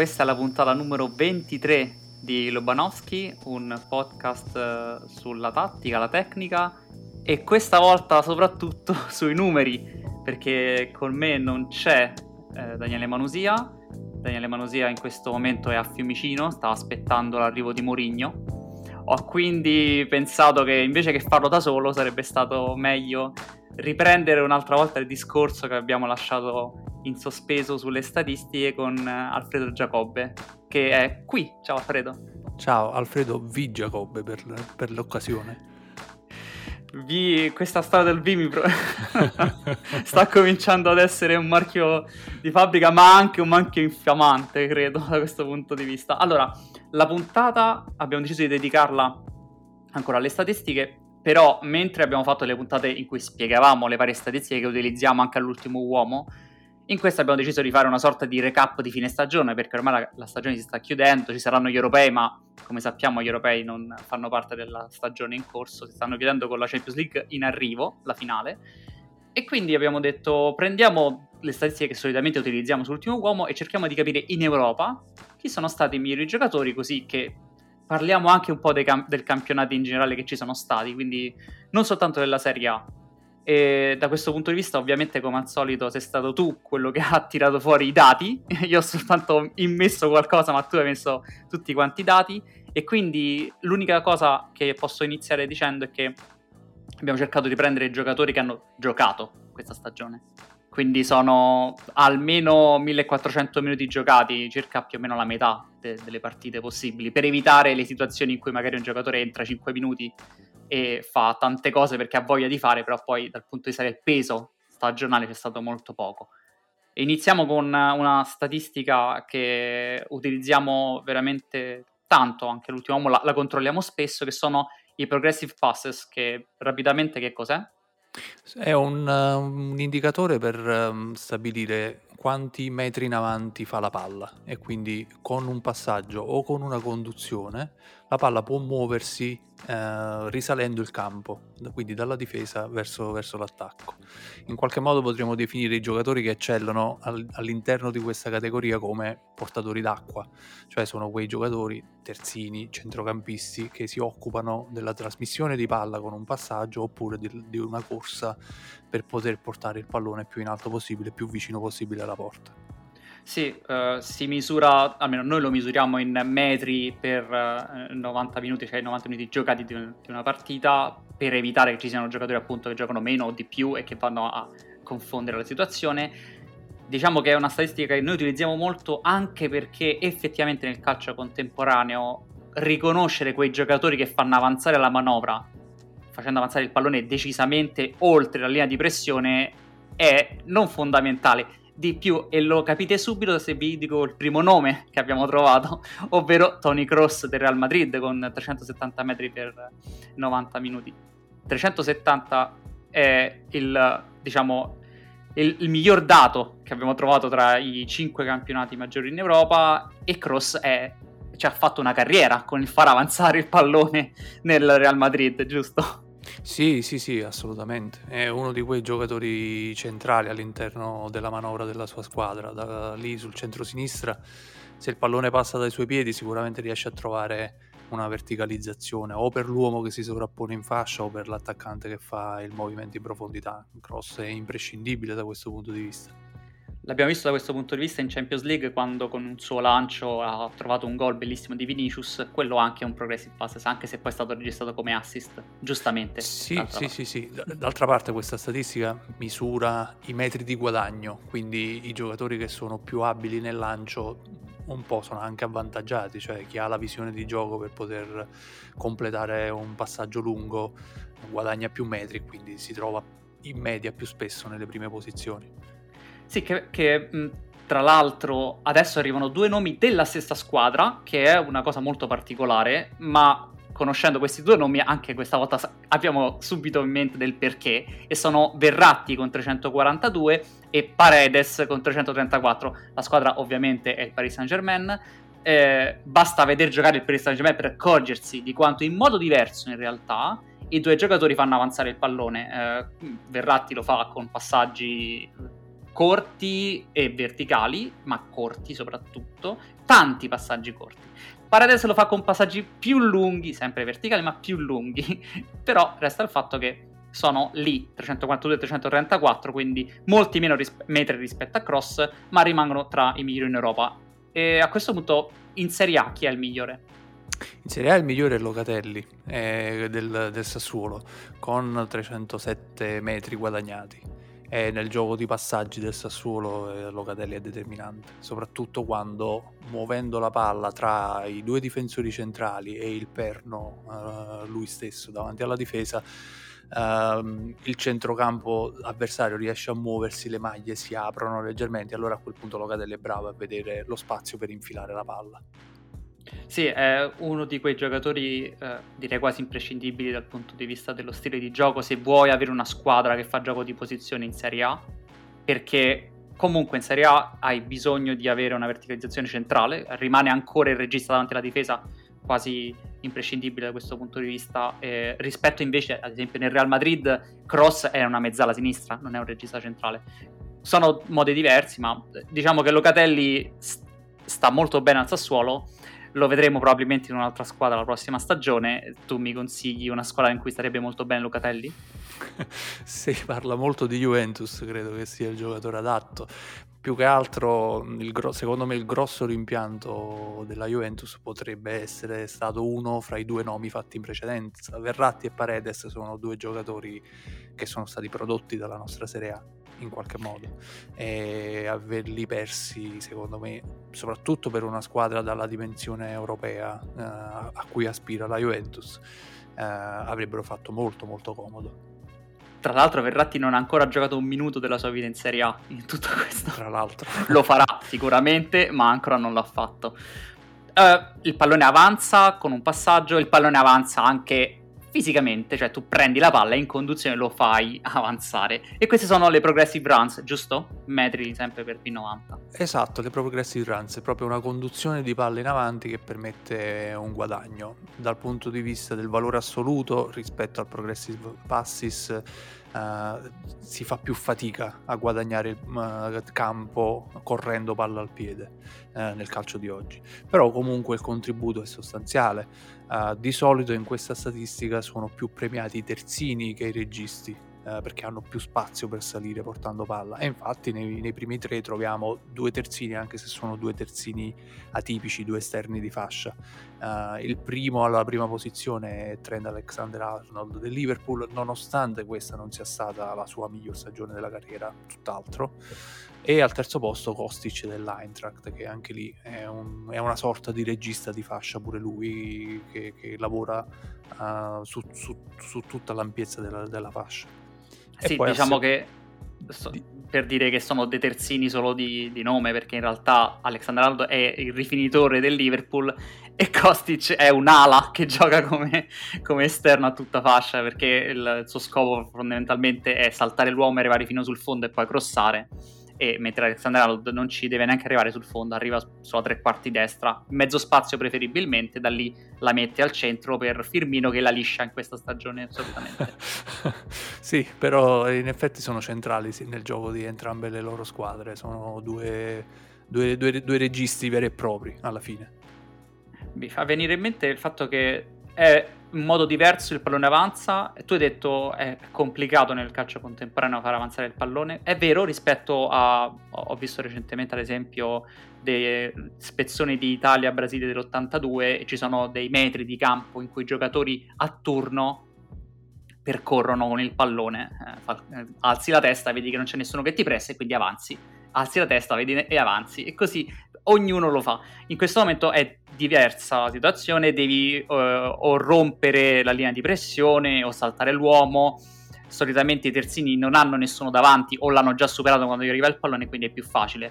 questa è la puntata numero 23 di Lobanowski, un podcast eh, sulla tattica, la tecnica e questa volta soprattutto sui numeri, perché con me non c'è eh, Daniele Manusia. Daniele Manusia in questo momento è a Fiumicino, sta aspettando l'arrivo di Mourinho. Ho quindi pensato che invece che farlo da solo sarebbe stato meglio riprendere un'altra volta il discorso che abbiamo lasciato in sospeso sulle statistiche con eh, Alfredo Giacobbe, che è qui. Ciao Alfredo. Ciao Alfredo V. Giacobbe per, per l'occasione. V, questa storia del V mi pro... sta cominciando ad essere un marchio di fabbrica, ma anche un marchio infiammante, credo, da questo punto di vista. Allora, la puntata abbiamo deciso di dedicarla ancora alle statistiche, però mentre abbiamo fatto le puntate in cui spiegavamo le varie statistiche che utilizziamo anche all'ultimo uomo, in questo abbiamo deciso di fare una sorta di recap di fine stagione, perché ormai la, la, stagione si sta chiudendo, ci saranno gli europei, ma come sappiamo gli europei non fanno parte della stagione in corso, si stanno chiudendo con la Champions League in arrivo, la finale. E quindi abbiamo detto prendiamo le statistiche che solitamente utilizziamo sull'ultimo uomo e cerchiamo di capire in Europa chi sono stati i migliori giocatori, così che parliamo anche un po' cam- del campionato in generale che ci sono stati, quindi non soltanto della Serie A. E da questo punto di vista, ovviamente, come al solito, sei stato tu quello che ha tirato fuori i dati. Io ho soltanto immesso qualcosa, ma tu hai messo tutti quanti i dati. E quindi l'unica cosa che posso iniziare dicendo è che abbiamo cercato di prendere i giocatori che hanno giocato questa stagione. Quindi sono almeno 1400 minuti giocati, circa più o meno la metà de- delle partite possibili, per evitare le situazioni in cui magari un giocatore entra 5 minuti e fa tante cose perché ha voglia di fare, però poi dal punto di vista del peso stagionale c'è stato molto poco. iniziamo con una statistica che utilizziamo veramente tanto, anche l'ultimo uomo la, la controlliamo spesso, che sono i progressive passes, che rapidamente che cos'è? È un, un indicatore per um, stabilire quanti metri in avanti fa la palla e quindi con un passaggio o con una conduzione la palla può muoversi eh, risalendo il campo, quindi dalla difesa verso, verso, l'attacco. In qualche modo potremmo definire i giocatori che eccellono al, all'interno di questa categoria come portatori d'acqua, cioè sono quei giocatori terzini, centrocampisti che si occupano della trasmissione di palla con un passaggio oppure di, di una corsa per poter portare il pallone più in alto possibile, più vicino possibile alla porta. Sì, uh, si misura, almeno noi lo misuriamo in metri per uh, eh, 90 minuti, cioè 90 minuti giocati di, un, di, una partita, per evitare che ci siano giocatori appunto che giocano meno o di più e che vanno a confondere la situazione. Diciamo che è una statistica che noi utilizziamo molto anche perché effettivamente nel calcio contemporaneo riconoscere quei giocatori che fanno avanzare la manovra, facendo avanzare il pallone decisamente oltre la linea di pressione, è non fondamentale di più e lo capite subito se vi dico il primo nome che abbiamo trovato, ovvero Tony Cross del Real Madrid con 370 metri per 90 minuti. 370 è il, diciamo, il, il miglior dato che abbiamo trovato tra i 5 campionati maggiori in Europa e Cross è, cioè, ha fatto una carriera con il far avanzare il pallone nel Real Madrid, giusto? Sì, sì, sì, assolutamente. È uno di quei giocatori centrali all'interno della manovra della sua squadra. Da lì sul centro-sinistra, se il pallone passa dai suoi piedi, sicuramente riesce a trovare una verticalizzazione o per l'uomo che si sovrappone in fascia o per l'attaccante che fa il movimento in profondità. Cross è imprescindibile da questo punto di vista. L'abbiamo visto da questo punto di vista in Champions League quando con un suo lancio ha trovato un gol bellissimo di Vinicius, quello anche è un progressive pass, anche se poi è stato registrato come assist, giustamente. Sì, sì, sì, sì, D'altra parte questa statistica misura i metri di guadagno, quindi i giocatori che sono più abili nel lancio un po' sono anche avvantaggiati, cioè chi ha la visione di gioco per poter completare un passaggio lungo guadagna più metri, quindi si trova in media più spesso nelle prime posizioni. Sì, che, che tra l'altro adesso arrivano due nomi della stessa squadra, che è una cosa molto particolare, ma conoscendo questi due nomi anche questa volta abbiamo subito in mente del perché, e sono Verratti con 342 e Paredes con 334. La squadra ovviamente è il Paris Saint Germain. Eh, basta vedere giocare il Paris Saint Germain per accorgersi di quanto in modo diverso in realtà i due giocatori fanno avanzare il pallone. Eh, Verratti lo fa con passaggi corti e verticali, ma corti soprattutto, tanti passaggi corti. Paredes lo fa con passaggi più lunghi, sempre verticali, ma più lunghi, però resta il fatto che sono lì 342 e 334, quindi molti meno ris- metri rispetto a Cross, ma rimangono tra i migliori in Europa. E a questo punto in Serie A chi è il migliore? In Serie A il migliore è Locatelli eh, del, del, Sassuolo con 307 metri guadagnati e nel gioco di passaggi del Sassuolo eh, Locatelli è determinante soprattutto quando muovendo la palla tra i due difensori centrali e il perno eh, lui stesso davanti alla difesa Uh, il centrocampo avversario riesce a muoversi, le maglie si aprono leggermente, allora a quel punto Locatelli è bravo a vedere lo spazio per infilare la palla. Sì, è uno di quei giocatori, eh, direi quasi imprescindibili dal punto di vista dello stile di gioco, se vuoi avere una squadra che fa gioco di posizione in Serie A, perché comunque in Serie A hai bisogno di avere una verticalizzazione centrale, rimane ancora il regista davanti alla difesa quasi imprescindibile da questo punto di vista, eh, rispetto invece, ad esempio, nel Real Madrid, Cross è una mezzala sinistra, non è un regista centrale. Sono modi diversi, ma diciamo che Locatelli st- sta molto bene al Sassuolo lo vedremo probabilmente in un'altra squadra la prossima stagione. Tu mi consigli una squadra in cui starebbe molto bene Lucatelli? si parla molto di Juventus, credo che sia il giocatore adatto. Più che altro, gro- secondo me, il grosso rimpianto della Juventus potrebbe essere stato uno fra i due nomi fatti in precedenza. Verratti e Paredes sono due giocatori che sono stati prodotti dalla nostra Serie A in qualche modo. E averli persi secondo me soprattutto per una squadra dalla dimensione europea eh, a cui aspira la Juventus eh, avrebbero fatto molto molto comodo. Tra l'altro Verratti non ha ancora giocato un minuto della sua vita in Serie A in tutto questo. Tra l'altro. Lo farà sicuramente ma ancora non l'ha fatto. Uh, il pallone avanza con un passaggio il pallone avanza anche fisicamente, cioè tu prendi la palla in conduzione e lo fai avanzare. E queste sono le progressive runs, giusto? Metri sempre per P90. Esatto, le progressive runs, è proprio una conduzione di palla in avanti che permette un guadagno. Dal punto di vista del valore assoluto rispetto al progressive passes Uh, si fa più fatica a guadagnare il uh, campo correndo palla al piede uh, nel calcio di oggi. Però comunque il contributo è sostanziale. Di solito in questa statistica sono più premiati i terzini che i registi eh, perché hanno più spazio per salire portando palla. E infatti nei, nei, primi tre troviamo due terzini anche se sono due terzini atipici, due esterni di fascia uh, il primo alla prima posizione è Trent Alexander-Arnold del Liverpool nonostante questa non sia stata la sua miglior stagione della carriera tutt'altro. E al terzo posto Kostic dell'Eintracht che anche lì è, un, è, una sorta di regista di fascia pure lui che, che lavora uh, su, su, su, tutta l'ampiezza della, della fascia. Sì, diciamo se... che so, per dire che sono dei terzini solo di, di, nome, perché in realtà Alexander Arnold è il rifinitore del Liverpool e Kostic è un'ala che gioca come, come esterno a tutta fascia, perché il, suo scopo fondamentalmente è saltare l'uomo, arrivare fino sul fondo e poi crossare e mentre Alexander Arnold non ci deve neanche arrivare sul fondo, arriva sulla tre quarti destra, mezzo spazio preferibilmente, da lì la mette al centro per Firmino che la liscia in questa stagione assolutamente. sì, però in effetti sono centrali nel gioco di entrambe le loro squadre, sono due, due, due, due registi veri e propri alla fine. Mi fa venire in mente il fatto che è in modo diverso il pallone avanza. Tu hai detto è complicato nel calcio contemporaneo far avanzare il pallone. È vero rispetto a. Ho visto recentemente, ad esempio, dei spezzoni di Italia-Brasile dell'82 e ci sono dei metri di campo in cui i giocatori a turno percorrono con il pallone. Eh, alzi la testa, vedi che non c'è nessuno che ti pressa e quindi avanzi. Alzi la testa, vedi e avanzi. E così ognuno lo fa. In questo momento è diversa la situazione, devi uh, o rompere la linea di pressione o saltare l'uomo. Solitamente i terzini non hanno nessuno davanti o l'hanno già superato quando gli arriva il pallone, quindi è più facile.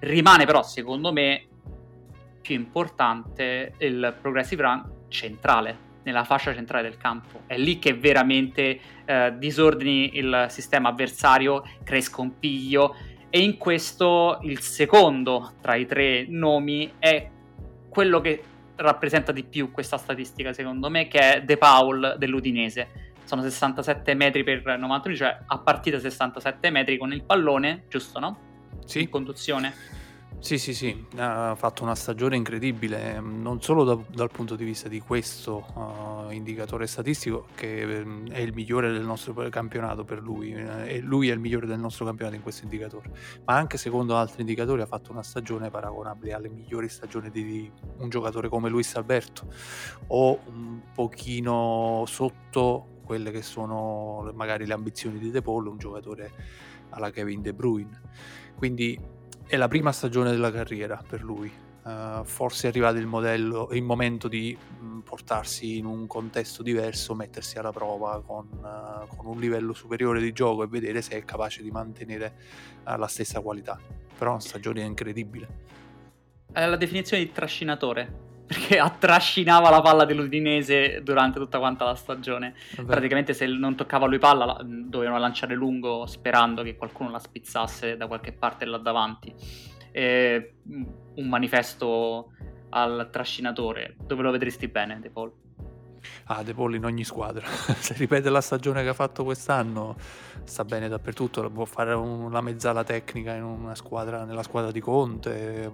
Rimane però, secondo me, più importante il progressive run centrale, nella fascia centrale del campo. È lì che veramente uh, disordini il sistema avversario, crei scompiglio e in questo il secondo tra i tre nomi è quello che rappresenta di più questa statistica secondo me che è De Paul dell'Udinese sono 67 metri per 91 cioè a partita 67 metri con il pallone giusto no? sì. in conduzione. Sì, sì, sì, ha fatto una stagione incredibile, non solo da, dal punto di vista di questo uh, indicatore statistico, che um, è il migliore del nostro campionato per lui, eh, e lui è il migliore del nostro campionato in questo indicatore, ma anche secondo altri indicatori ha fatto una stagione paragonabile alle migliori stagioni di un giocatore come Luis Alberto, o un pochino sotto quelle che sono magari le ambizioni di De Paul, un giocatore alla Kevin De Bruyne. Quindi è la prima stagione della carriera per lui. Uh, forse è arrivato il, modello, il momento di mh, mm, portarsi in un contesto diverso, mettersi alla prova con, uh, con, un livello superiore di gioco e vedere se è capace di mantenere uh, la stessa qualità. Però è una stagione incredibile. La definizione di trascinatore perché attrascinava la palla dell'Udinese durante tutta quanta la stagione. Vabbè. Praticamente se non toccava lui palla dovevano lanciare lungo sperando che qualcuno la spizzasse da qualche parte là davanti. E, un manifesto al trascinatore. Dove lo vedresti bene, De Paul? Ah, De Paul in ogni squadra. Se ripete la stagione che ha fatto quest'anno, sta bene dappertutto. Può fare una mezzala tecnica squadra, nella squadra di Conte,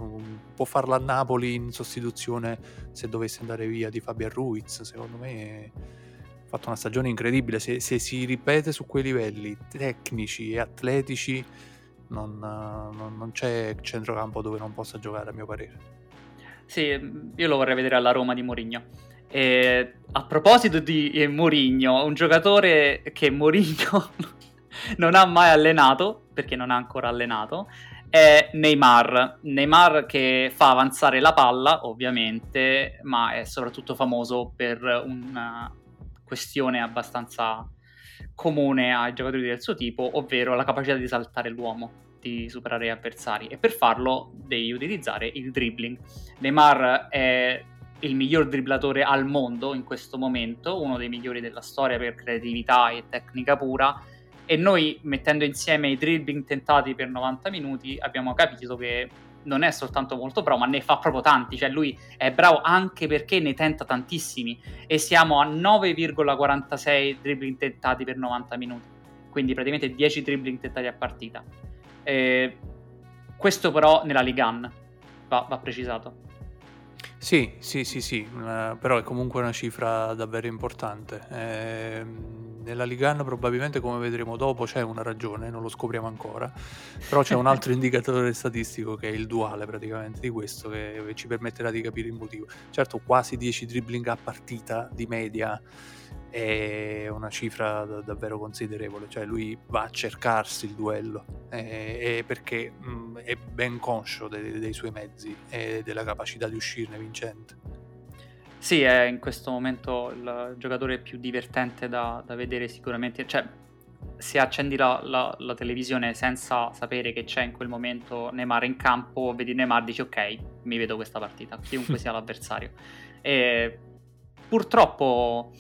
può farla a Napoli in sostituzione se dovesse andare via di Fabian Ruiz. Secondo me ha fatto una stagione incredibile. Se, se si ripete su quei livelli tecnici e atletici, non, non, non c'è centrocampo dove non possa giocare, a mio parere. Sì, io lo vorrei vedere alla Roma di Mourinho. E a proposito di eh, Mourinho, un giocatore che Mourinho non ha mai allenato, perché non ha ancora allenato, è Neymar. Neymar che fa avanzare la palla, ovviamente, ma è soprattutto famoso per una questione abbastanza comune ai giocatori del suo tipo, ovvero la capacità di saltare l'uomo di superare gli avversari e per farlo devi utilizzare il dribbling. Neymar è il miglior dribblatore al mondo in questo momento, uno dei migliori della storia per creatività e tecnica pura. E noi, mettendo insieme i dribbling tentati per 90 minuti, abbiamo capito che non è soltanto molto bravo, ma ne fa proprio tanti. Cioè, lui è bravo anche perché ne tenta tantissimi. E siamo a 9,46 dribbling tentati per 90 minuti. Quindi praticamente 10 dribbling tentati a partita. E questo però nella Ligan va, va precisato. Sì, sì, sì, sì, eh, però è comunque una cifra davvero importante. Eh, nella Ligan probabilmente, come vedremo dopo, c'è una ragione, non lo scopriamo ancora, però c'è un altro indicatore statistico che è il duale praticamente di questo che ci permetterà di capire il motivo. Certo, quasi 10 dribbling a partita di media è una cifra d- davvero considerevole, cioè lui va a cercarsi il duello eh, perché mh, è ben conscio de- dei suoi mezzi e della capacità di uscirne vincente. Sì, è in questo momento il giocatore più divertente da, da vedere sicuramente, cioè se accendi la, la, la, televisione senza sapere che c'è in quel momento Neymar in campo, vedi Neymar e dici ok, mi vedo questa partita, chiunque sia l'avversario. E purtroppo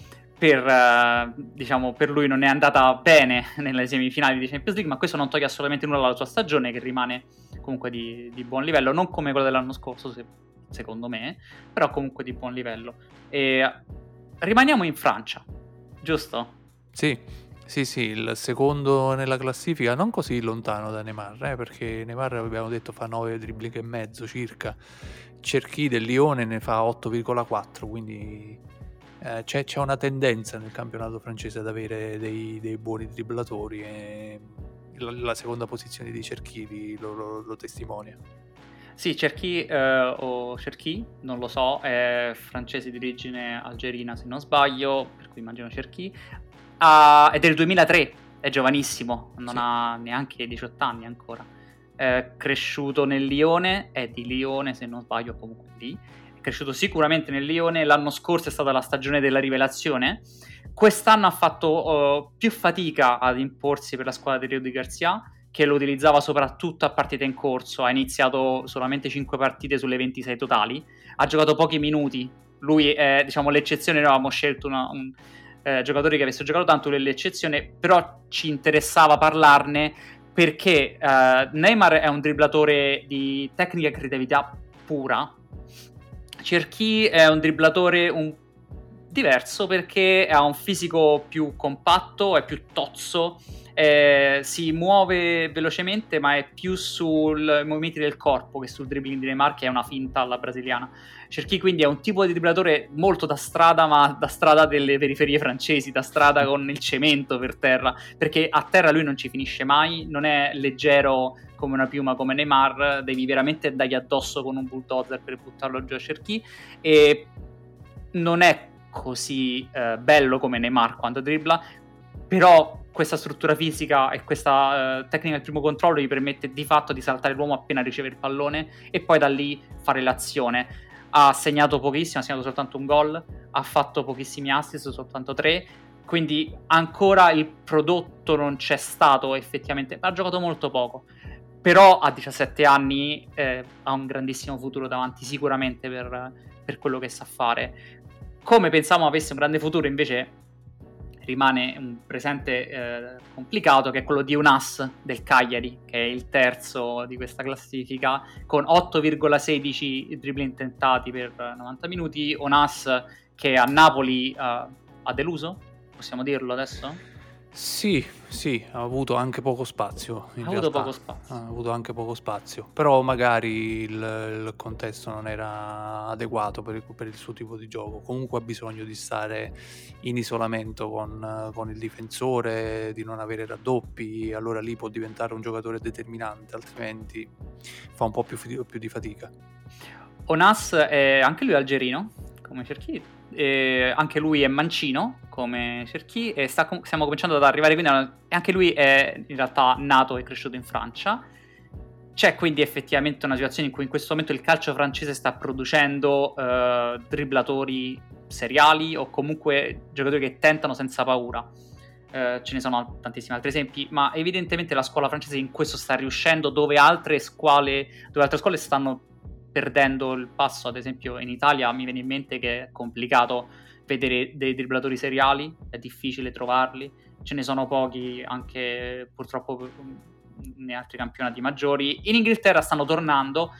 per, uh, diciamo, per lui non è andata bene nelle semifinali di Champions League, ma questo non toglie assolutamente nulla alla sua stagione, che rimane comunque di, di buon livello, non come quella dell'anno scorso, se, secondo me, però comunque di buon livello. E rimaniamo in Francia, giusto? Sì, sì, sì, il secondo nella classifica, non così lontano da Neymar, eh, perché Neymar abbiamo detto fa 9 dribbling e mezzo circa, Cerchi del Lione ne fa 8,4, quindi eh, c'è, c'è, una tendenza nel campionato francese ad avere dei, dei buoni dribblatori e la, la, seconda posizione di Cerchi lo, lo, lo testimonia. Sì, Cerchi eh, o Cerchi, non lo so, è francese di origine algerina se non sbaglio, per cui immagino Cerchi, ah, è del 2003, è giovanissimo, non sì. ha neanche 18 anni ancora. È cresciuto nel Lione, è di Lione se non sbaglio comunque lì, cresciuto sicuramente nel Lione, l'anno scorso è stata la stagione della rivelazione, quest'anno ha fatto uh, più fatica ad imporsi per la squadra di Rio di Garcia, che lo utilizzava soprattutto a partite in corso, ha iniziato solamente 5 partite sulle 26 totali, ha giocato pochi minuti, lui è diciamo l'eccezione, noi avevamo scelto una, un eh, giocatore che avesse giocato tanto, lui è l'eccezione, però ci interessava parlarne perché eh, Neymar è un dribblatore di tecnica e creatività pura, Cerchi è un dribblatore un... diverso perché ha un fisico più compatto, è più tozzo eh, si muove velocemente, ma è più sui movimenti del corpo che sul dribbling di Neymar, che è una finta alla brasiliana. Cherki quindi è un tipo di dribblatore molto da strada, ma da strada delle periferie francesi, da strada con il cemento per terra, perché a terra lui non ci finisce mai, non è leggero come una piuma come Neymar, devi veramente dargli addosso con un bulldozer per buttarlo giù a Cherki e non è così eh, bello come Neymar quando dribbla, però questa struttura fisica e questa uh, tecnica del primo controllo gli permette di fatto di saltare l'uomo appena riceve il pallone e poi da lì fare l'azione. Ha segnato pochissimo, ha segnato soltanto un gol, ha fatto pochissimi assist, soltanto tre, quindi ancora il prodotto non c'è stato effettivamente, ha giocato molto poco. Però a 17 anni eh, ha un grandissimo futuro davanti sicuramente per, per quello che sa fare. Come pensavamo avesse un grande futuro invece rimane un presente eh, complicato che è quello di Unas del Cagliari, che è il terzo di questa classifica, con 8,16 dribbling tentati per 90 minuti. Unas che a Napoli uh, ha deluso, possiamo dirlo adesso? Sì, sì, ha avuto anche poco spazio. ha avuto poco spazio. Ha avuto anche poco spazio, però magari il, il contesto non era adeguato per il, per il, suo tipo di gioco. Comunque ha bisogno di stare in isolamento con, con, il difensore, di non avere raddoppi, allora lì può diventare un giocatore determinante, altrimenti fa un po' più, più di fatica. Onas è anche lui algerino, come Cerchi, eh, anche lui è mancino come Cherki e sta, stiamo cominciando ad arrivare quindi a, anche lui è in realtà nato e cresciuto in Francia. C'è quindi effettivamente una situazione in cui in questo momento il calcio francese sta producendo eh, dribblatori seriali o comunque giocatori che tentano senza paura. Eh, ce ne sono tantissimi altri esempi, ma evidentemente la scuola francese in questo sta riuscendo dove altre scuole, dove altre scuole stanno perdendo il passo, ad esempio in Italia mi viene in mente che è complicato vedere dei dribblatori seriali, è difficile trovarli, ce ne sono pochi anche purtroppo nei altri campionati maggiori. In Inghilterra stanno tornando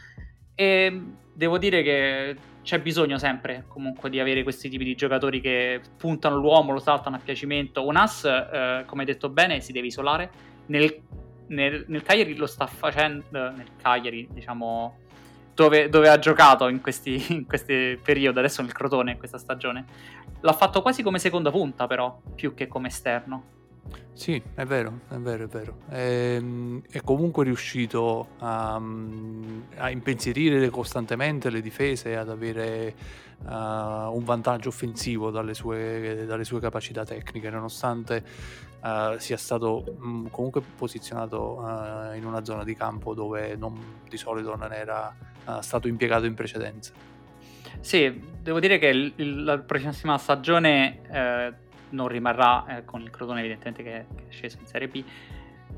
e devo dire che c'è bisogno sempre comunque di avere questi tipi di giocatori che puntano l'uomo, lo saltano a piacimento. Un as, eh, come detto bene, si deve isolare. Nel, nel, nel Cagliari lo sta facendo, nel Cagliari diciamo dove, dove, ha giocato in questi, in periodi, adesso nel Crotone in questa stagione. L'ha fatto quasi come seconda punta, però, più che come esterno. Sì, è vero, è vero, è vero. È, ehm, è comunque riuscito a, a, impensierire costantemente le difese, ad avere uh, un vantaggio offensivo dalle sue, dalle sue capacità tecniche, nonostante uh, sia stato mh, comunque posizionato uh, in una zona di campo dove non, di solito non era stato impiegato in precedenza. Sì, devo dire che il, il, la prossima stagione non rimarrà eh, con il Crotone evidentemente che, che, è sceso in Serie B.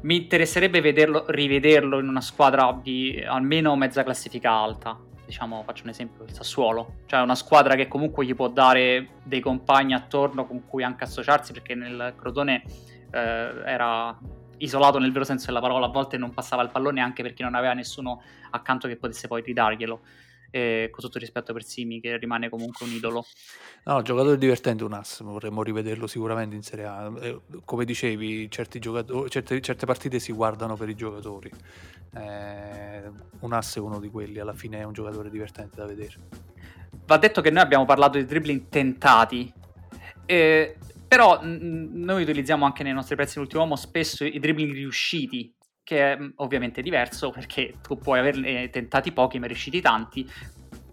Mi interesserebbe vederlo, rivederlo in una squadra di almeno mezza classifica alta. Diciamo, faccio un esempio, il Sassuolo. Cioè una squadra che comunque gli può dare dei compagni attorno con cui anche associarsi, perché nel Crotone eh, era isolato nel vero senso della parola, a volte non passava il pallone anche perché non aveva nessuno accanto che potesse poi ridarglielo eh, con tutto rispetto per Simi che rimane comunque un idolo. No, giocatore divertente un ass, vorremmo rivederlo sicuramente in Serie A. Eh, come dicevi, certe, certe, certe, partite si guardano per i giocatori. Eh, un ass è uno di quelli, alla fine è un giocatore divertente da vedere. Va detto che noi abbiamo parlato di dribbling tentati. Eh, però n- noi utilizziamo anche nei nostri prezzi dell'ultimo uomo spesso i dribbling riusciti, che è ovviamente diverso perché tu puoi averne tentati pochi ma riusciti tanti.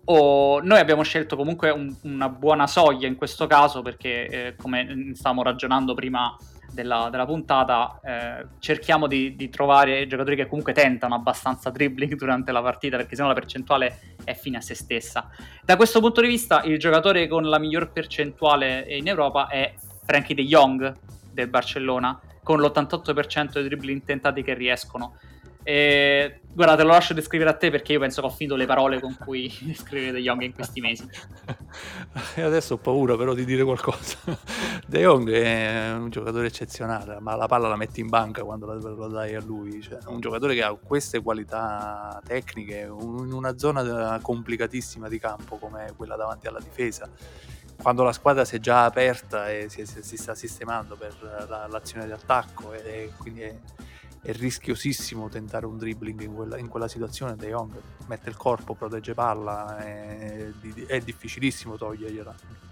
O noi abbiamo scelto comunque un, una buona soglia in questo caso perché eh, come stavamo ragionando prima della, della puntata eh, cerchiamo di, di, trovare giocatori che comunque tentano abbastanza dribbling durante la partita perché sennò la percentuale è fine a se stessa. Da questo punto di vista il giocatore con la miglior percentuale in Europa è Frankie De Jong del Barcellona con l'88% dei dribbling tentati che riescono. E, guarda, te lo lascio descrivere a te perché io penso che ho finito le parole con cui descrivere De Jong in questi mesi. E adesso ho paura però di dire qualcosa. De Jong è un giocatore eccezionale, ma la palla la metti in banca quando la, la dai a lui. Cioè, un giocatore che ha queste qualità tecniche in una zona complicatissima di campo come quella davanti alla difesa quando la squadra si è già aperta e si, si, si sta sistemando per la, l'azione di attacco e quindi è, è, rischiosissimo tentare un dribbling in quella, in quella, situazione De Jong mette il corpo, protegge palla è, è difficilissimo togliergliela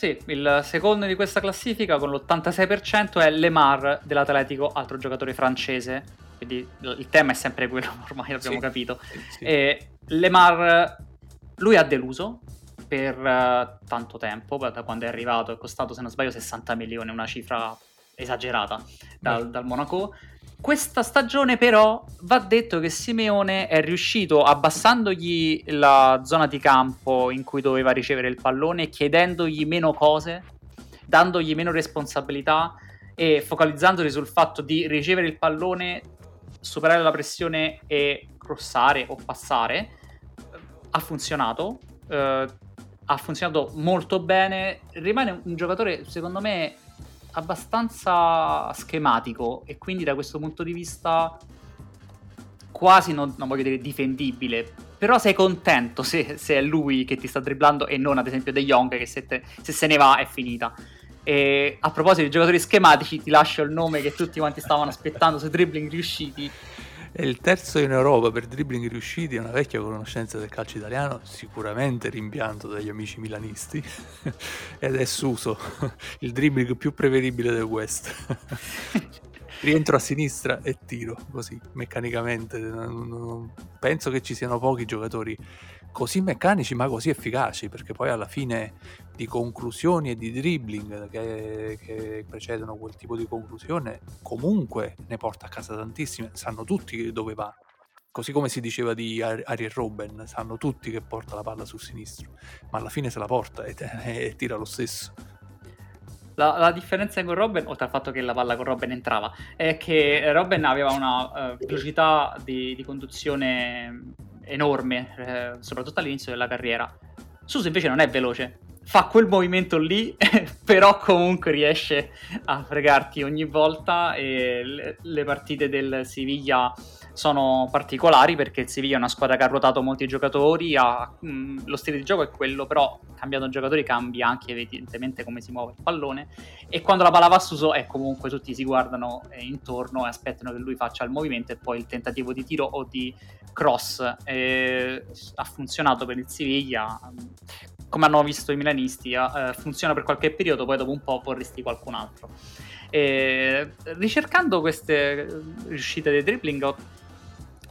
sì, il secondo di questa classifica con l'86% è Lemar dell'Atletico, altro giocatore francese. Quindi il tema è sempre quello, ormai abbiamo sì, capito. Sì. E Lemar, lui ha deluso per uh, tanto tempo, da quando è arrivato, è costato se non sbaglio 60 milioni, una cifra esagerata dal, dal Monaco. Questa stagione però va detto che Simeone è riuscito abbassandogli la zona di campo in cui doveva ricevere il pallone, chiedendogli meno cose, dandogli meno responsabilità e focalizzandoli sul fatto di ricevere il pallone, superare la pressione e crossare o passare. Ha funzionato, eh, ha funzionato molto bene, rimane un giocatore secondo me abbastanza schematico e quindi da questo punto di vista quasi non, non voglio dire difendibile, però sei contento se, se, è lui che ti sta dribblando e non ad esempio De Jong che se, te, se se ne va è finita. E a proposito di giocatori schematici, ti lascio il nome che tutti quanti stavano aspettando sui dribbling riusciti è il terzo in Europa per dribbling riusciti, è una vecchia conoscenza del calcio italiano, sicuramente rimpianto dagli amici milanisti, ed è Suso, il dribbling più prevedibile del West. Rientro a sinistra e tiro, così, meccanicamente. Penso che ci siano pochi giocatori così meccanici ma così efficaci, perché poi alla fine di conclusioni e di dribbling che, che, precedono quel tipo di conclusione, comunque ne porta a casa tantissime, sanno tutti dove va. Così come si diceva di Ariel Robben, sanno tutti che porta la palla sul sinistro, ma alla fine se la porta e, e tira lo stesso. La, la, differenza con Robben, oltre al fatto che la palla con Robben entrava, è che Robben aveva una uh, velocità di, di conduzione enorme, eh, soprattutto all'inizio della carriera. Suso invece non è veloce, fa quel movimento lì, però comunque riesce a fregarti ogni volta e le, le partite del Siviglia sono particolari perché il Siviglia è una squadra che ha ruotato molti giocatori, ha, mh, mm, lo stile di gioco è quello, però cambiando giocatori cambia anche evidentemente come si muove il pallone. E quando la palla va su so, è comunque tutti si guardano eh, intorno e aspettano che lui faccia il movimento e poi il tentativo di tiro o di cross. Eh, ha funzionato per il Siviglia come hanno visto i milanisti eh, funziona per qualche periodo poi dopo un po' vorresti qualcun altro. E, ricercando queste riuscite dei dribbling ho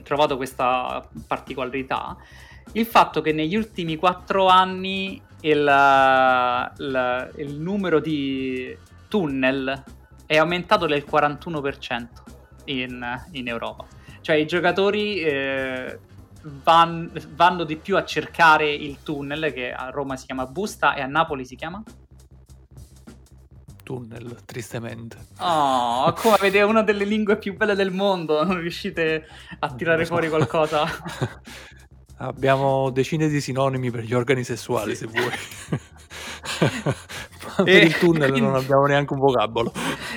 trovato questa particolarità il fatto che negli ultimi quattro anni il, il, il numero di tunnel è aumentato del 41% in, in Europa. Cioè i giocatori eh, van, vanno di più a cercare il tunnel che a Roma si chiama Busta e a Napoli si chiama? Tunnel, tristemente. Oh, come avete una delle lingue più belle del mondo, non riuscite a tirare fuori qualcosa? Abbiamo decine di sinonimi per gli organi sessuali, sì. se vuoi. per il tunnel quindi... non abbiamo neanche un vocabolo.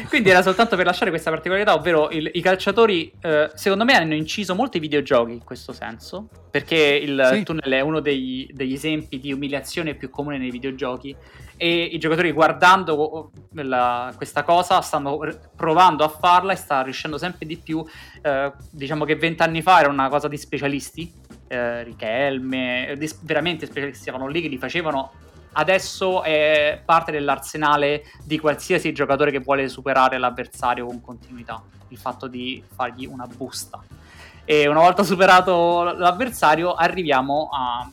Quindi era soltanto per lasciare questa particolarità, ovvero il, i calciatori, eh, secondo me, hanno inciso molti videogiochi in questo senso, perché il sì. tunnel è uno dei, degli esempi di umiliazione più comune nei videogiochi e i giocatori guardando la, questa cosa stanno provando a farla e sta riuscendo sempre di più. Eh, diciamo che vent'anni fa era una cosa di specialisti, eh, Richelme, veramente specialisti stavano lì che li facevano adesso è parte dell'arsenale di qualsiasi giocatore che vuole superare l'avversario con continuità, il fatto di fargli una busta. E una volta superato l'avversario arriviamo a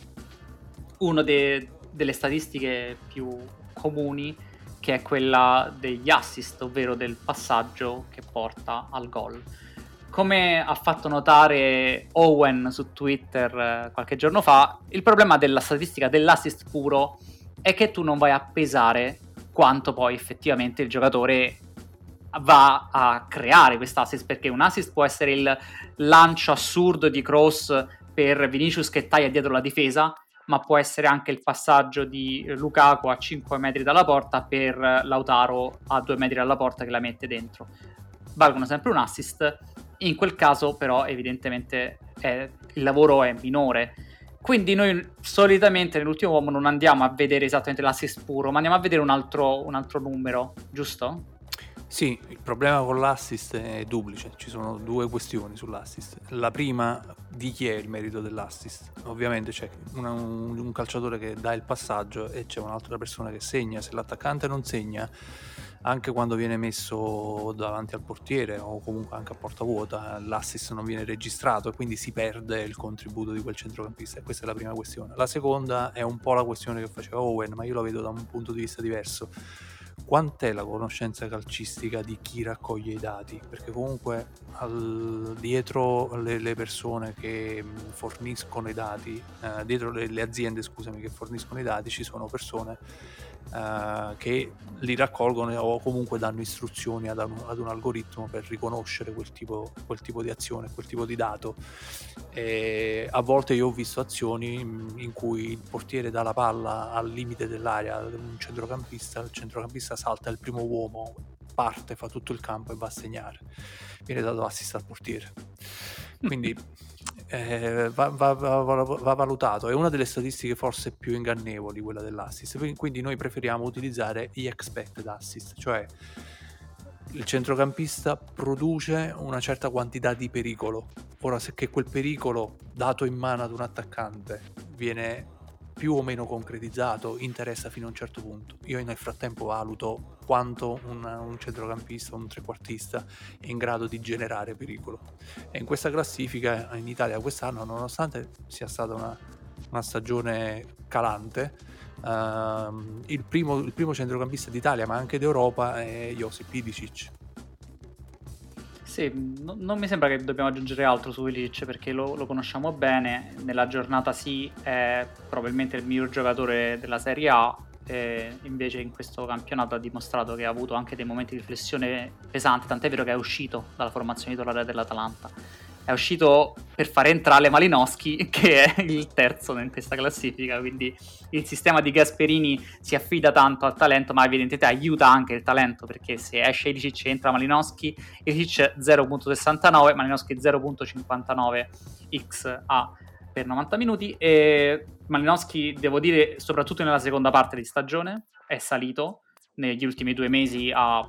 una de- delle statistiche più comuni che è quella degli assist, ovvero del passaggio che porta al gol. Come ha fatto notare Owen su Twitter eh, qualche giorno fa, il problema della statistica dell'assist puro che tu non vai a pesare quanto poi effettivamente il giocatore va a creare quest'assist perché un assist può essere il lancio assurdo di cross per Vinicius che taglia dietro la difesa ma può essere anche il passaggio di Lukaku a 5 metri dalla porta per Lautaro a 2 metri dalla porta che la mette dentro. Valgono sempre un assist. In quel caso però evidentemente è, il lavoro è minore quindi noi solitamente nell'ultimo uomo non andiamo a vedere esattamente l'assist puro, ma andiamo a vedere un altro, un altro numero, giusto? Sì, il problema con l'assist è duplice, ci sono due questioni sull'assist. La prima, di chi è il merito dell'assist? Ovviamente c'è una, un, un, calciatore che dà il passaggio e c'è un'altra persona che segna, se l'attaccante non segna, anche quando viene messo davanti al portiere o comunque anche a porta vuota, l'assist non viene registrato e quindi si perde il contributo di quel centrocampista e questa è la prima questione. La seconda è un po' la questione che faceva Owen, ma io la vedo da un punto di vista diverso quant'è la conoscenza calcistica di chi raccoglie i dati? Perché comunque al, dietro le, le, persone che forniscono i dati, eh, dietro le, le, aziende scusami, che forniscono i dati ci sono persone eh, che li raccolgono o comunque danno istruzioni ad un, ad un algoritmo per riconoscere quel tipo, quel tipo, di azione, quel tipo di dato. E a volte io ho visto azioni in cui il portiere dà la palla al limite dell'area un centrocampista, il centrocampista salta il primo uomo, parte, fa tutto il campo e va a segnare. Viene dato assist al portiere. Quindi eh, va, va, va, va, valutato. È una delle statistiche forse più ingannevoli, quella dell'assist. Quindi noi preferiamo utilizzare gli expected assist, cioè il centrocampista produce una certa quantità di pericolo. Ora, se che quel pericolo dato in mano ad un attaccante viene più o meno concretizzato interessa fino a un certo punto. Io nel frattempo valuto quanto un, un centrocampista, un trequartista è in grado di generare pericolo. E in questa classifica in Italia quest'anno, nonostante sia stata una, una stagione calante, uh, il, primo, il primo centrocampista d'Italia ma anche d'Europa è Josip Idicic sì, no, non mi sembra che dobbiamo aggiungere altro su Illich perché lo, lo, conosciamo bene. Nella giornata sì, è probabilmente il miglior giocatore della Serie A. invece in questo campionato ha dimostrato che ha avuto anche dei momenti di flessione pesanti, tant'è vero che è uscito dalla formazione titolare dell'Atalanta è uscito per fare entrare Malinowski, che è il terzo in questa classifica. Quindi il sistema di Gasperini si affida tanto al talento, ma evidentemente aiuta anche il talento perché se esce Ilicic entra Malinowski, Ilicic 0.69, Malinowski 0.59 XA per 90 minuti. E Malinowski, devo dire, soprattutto nella seconda parte di stagione, è salito negli ultimi due mesi a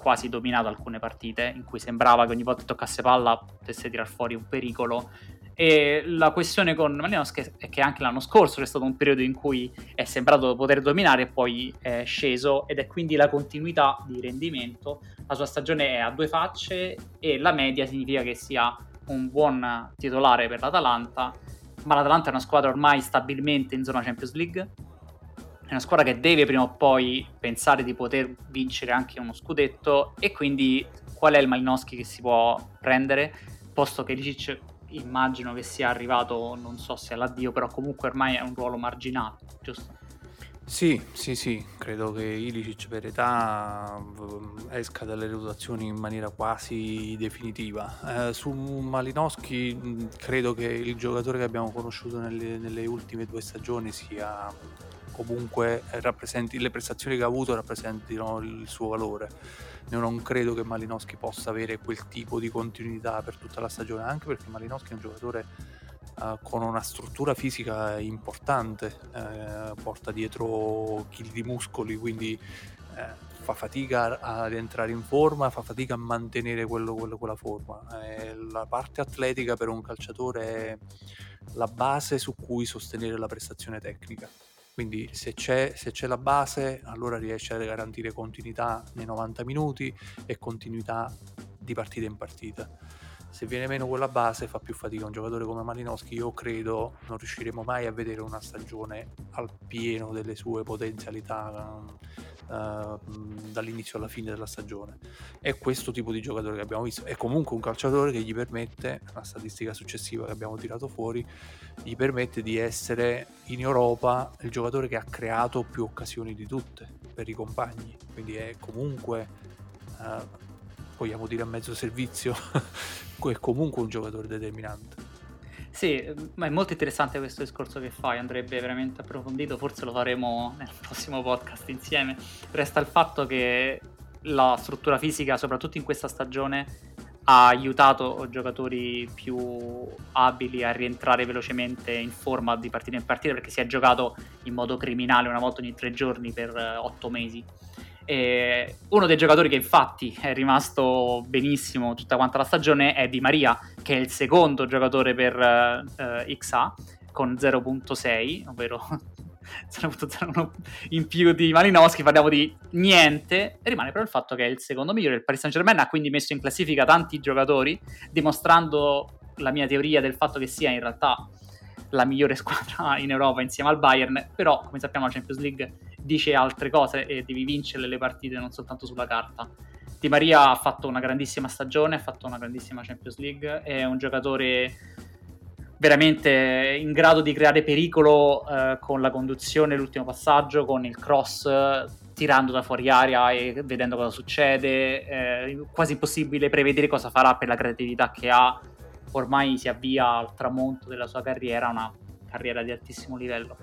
quasi dominato alcune partite in cui sembrava che ogni volta che toccasse palla potesse tirar fuori un pericolo. E la questione con Malinowski è che anche l'anno scorso c'è stato un periodo in cui è sembrato poter dominare e poi è sceso ed è quindi la continuità di rendimento. La sua stagione è a due facce e la media significa che sia un buon titolare per l'Atalanta, ma l'Atalanta è una squadra ormai stabilmente in zona Champions League è una squadra che deve prima o poi pensare di poter vincere anche uno scudetto e quindi qual è il Malinowski che si può prendere posto che Licic immagino che sia arrivato non so se all'addio però comunque ormai è un ruolo marginale giusto? Sì, sì, sì, credo che Ilicic per età mm, esca dalle rotazioni in maniera quasi definitiva. Eh, su Malinowski mm, credo che il giocatore che abbiamo conosciuto nelle, nelle ultime due stagioni sia comunque le prestazioni che ha avuto rappresentino il suo valore. Io non credo che Malinowski possa avere quel tipo di continuità per tutta la stagione, anche perché Malinowski è un giocatore uh, con una struttura fisica importante, uh, porta dietro chili di muscoli, quindi uh, fa fatica ad entrare in forma, fa fatica a mantenere quello, quello, quella forma. la parte atletica per un calciatore è la base su cui sostenere la prestazione tecnica. Quindi se c'è, se c'è la base, allora riesce a garantire continuità nei 90 minuti e continuità di partita in partita. Se viene meno quella base fa più fatica un giocatore come Malinowski, io credo non riusciremo mai a vedere una stagione al pieno delle sue potenzialità uh, dall'inizio alla fine della stagione. È questo tipo di giocatore che abbiamo visto. È comunque un calciatore che gli permette, la statistica successiva che abbiamo tirato fuori, gli permette di essere in Europa il giocatore che ha creato più occasioni di tutte per i compagni. Quindi è comunque, uh, vogliamo dire a mezzo servizio, è comunque un giocatore determinante. Sì, ma è molto interessante questo discorso che fai, andrebbe veramente approfondito, forse lo faremo nel prossimo podcast insieme. Resta il fatto che la struttura fisica, soprattutto in questa stagione, ha aiutato giocatori più abili a rientrare velocemente in forma di partita in partita perché si è giocato in modo criminale una volta ogni tre giorni per eh, otto mesi. E uno dei giocatori che infatti è rimasto benissimo tutta quanta la stagione è Di Maria, che è il secondo giocatore per uh, XA con 0.6, ovvero 0.01 in più di Malinowski, parliamo di niente, rimane però il fatto che è il secondo migliore. Il Paris Saint Germain ha quindi messo in classifica tanti giocatori, dimostrando la mia teoria del fatto che sia in realtà la migliore squadra in Europa insieme al Bayern, però come sappiamo la Champions League dice altre cose e devi vincere le partite non soltanto sulla carta. Di Maria ha fatto una grandissima stagione, ha fatto una grandissima Champions League, è un giocatore veramente in grado di creare pericolo eh, con la conduzione, l'ultimo passaggio, con il cross, tirando da fuori aria e vedendo cosa succede. Eh, quasi impossibile prevedere cosa farà per la creatività che ha. Ormai si avvia al tramonto della sua carriera, una carriera di altissimo livello.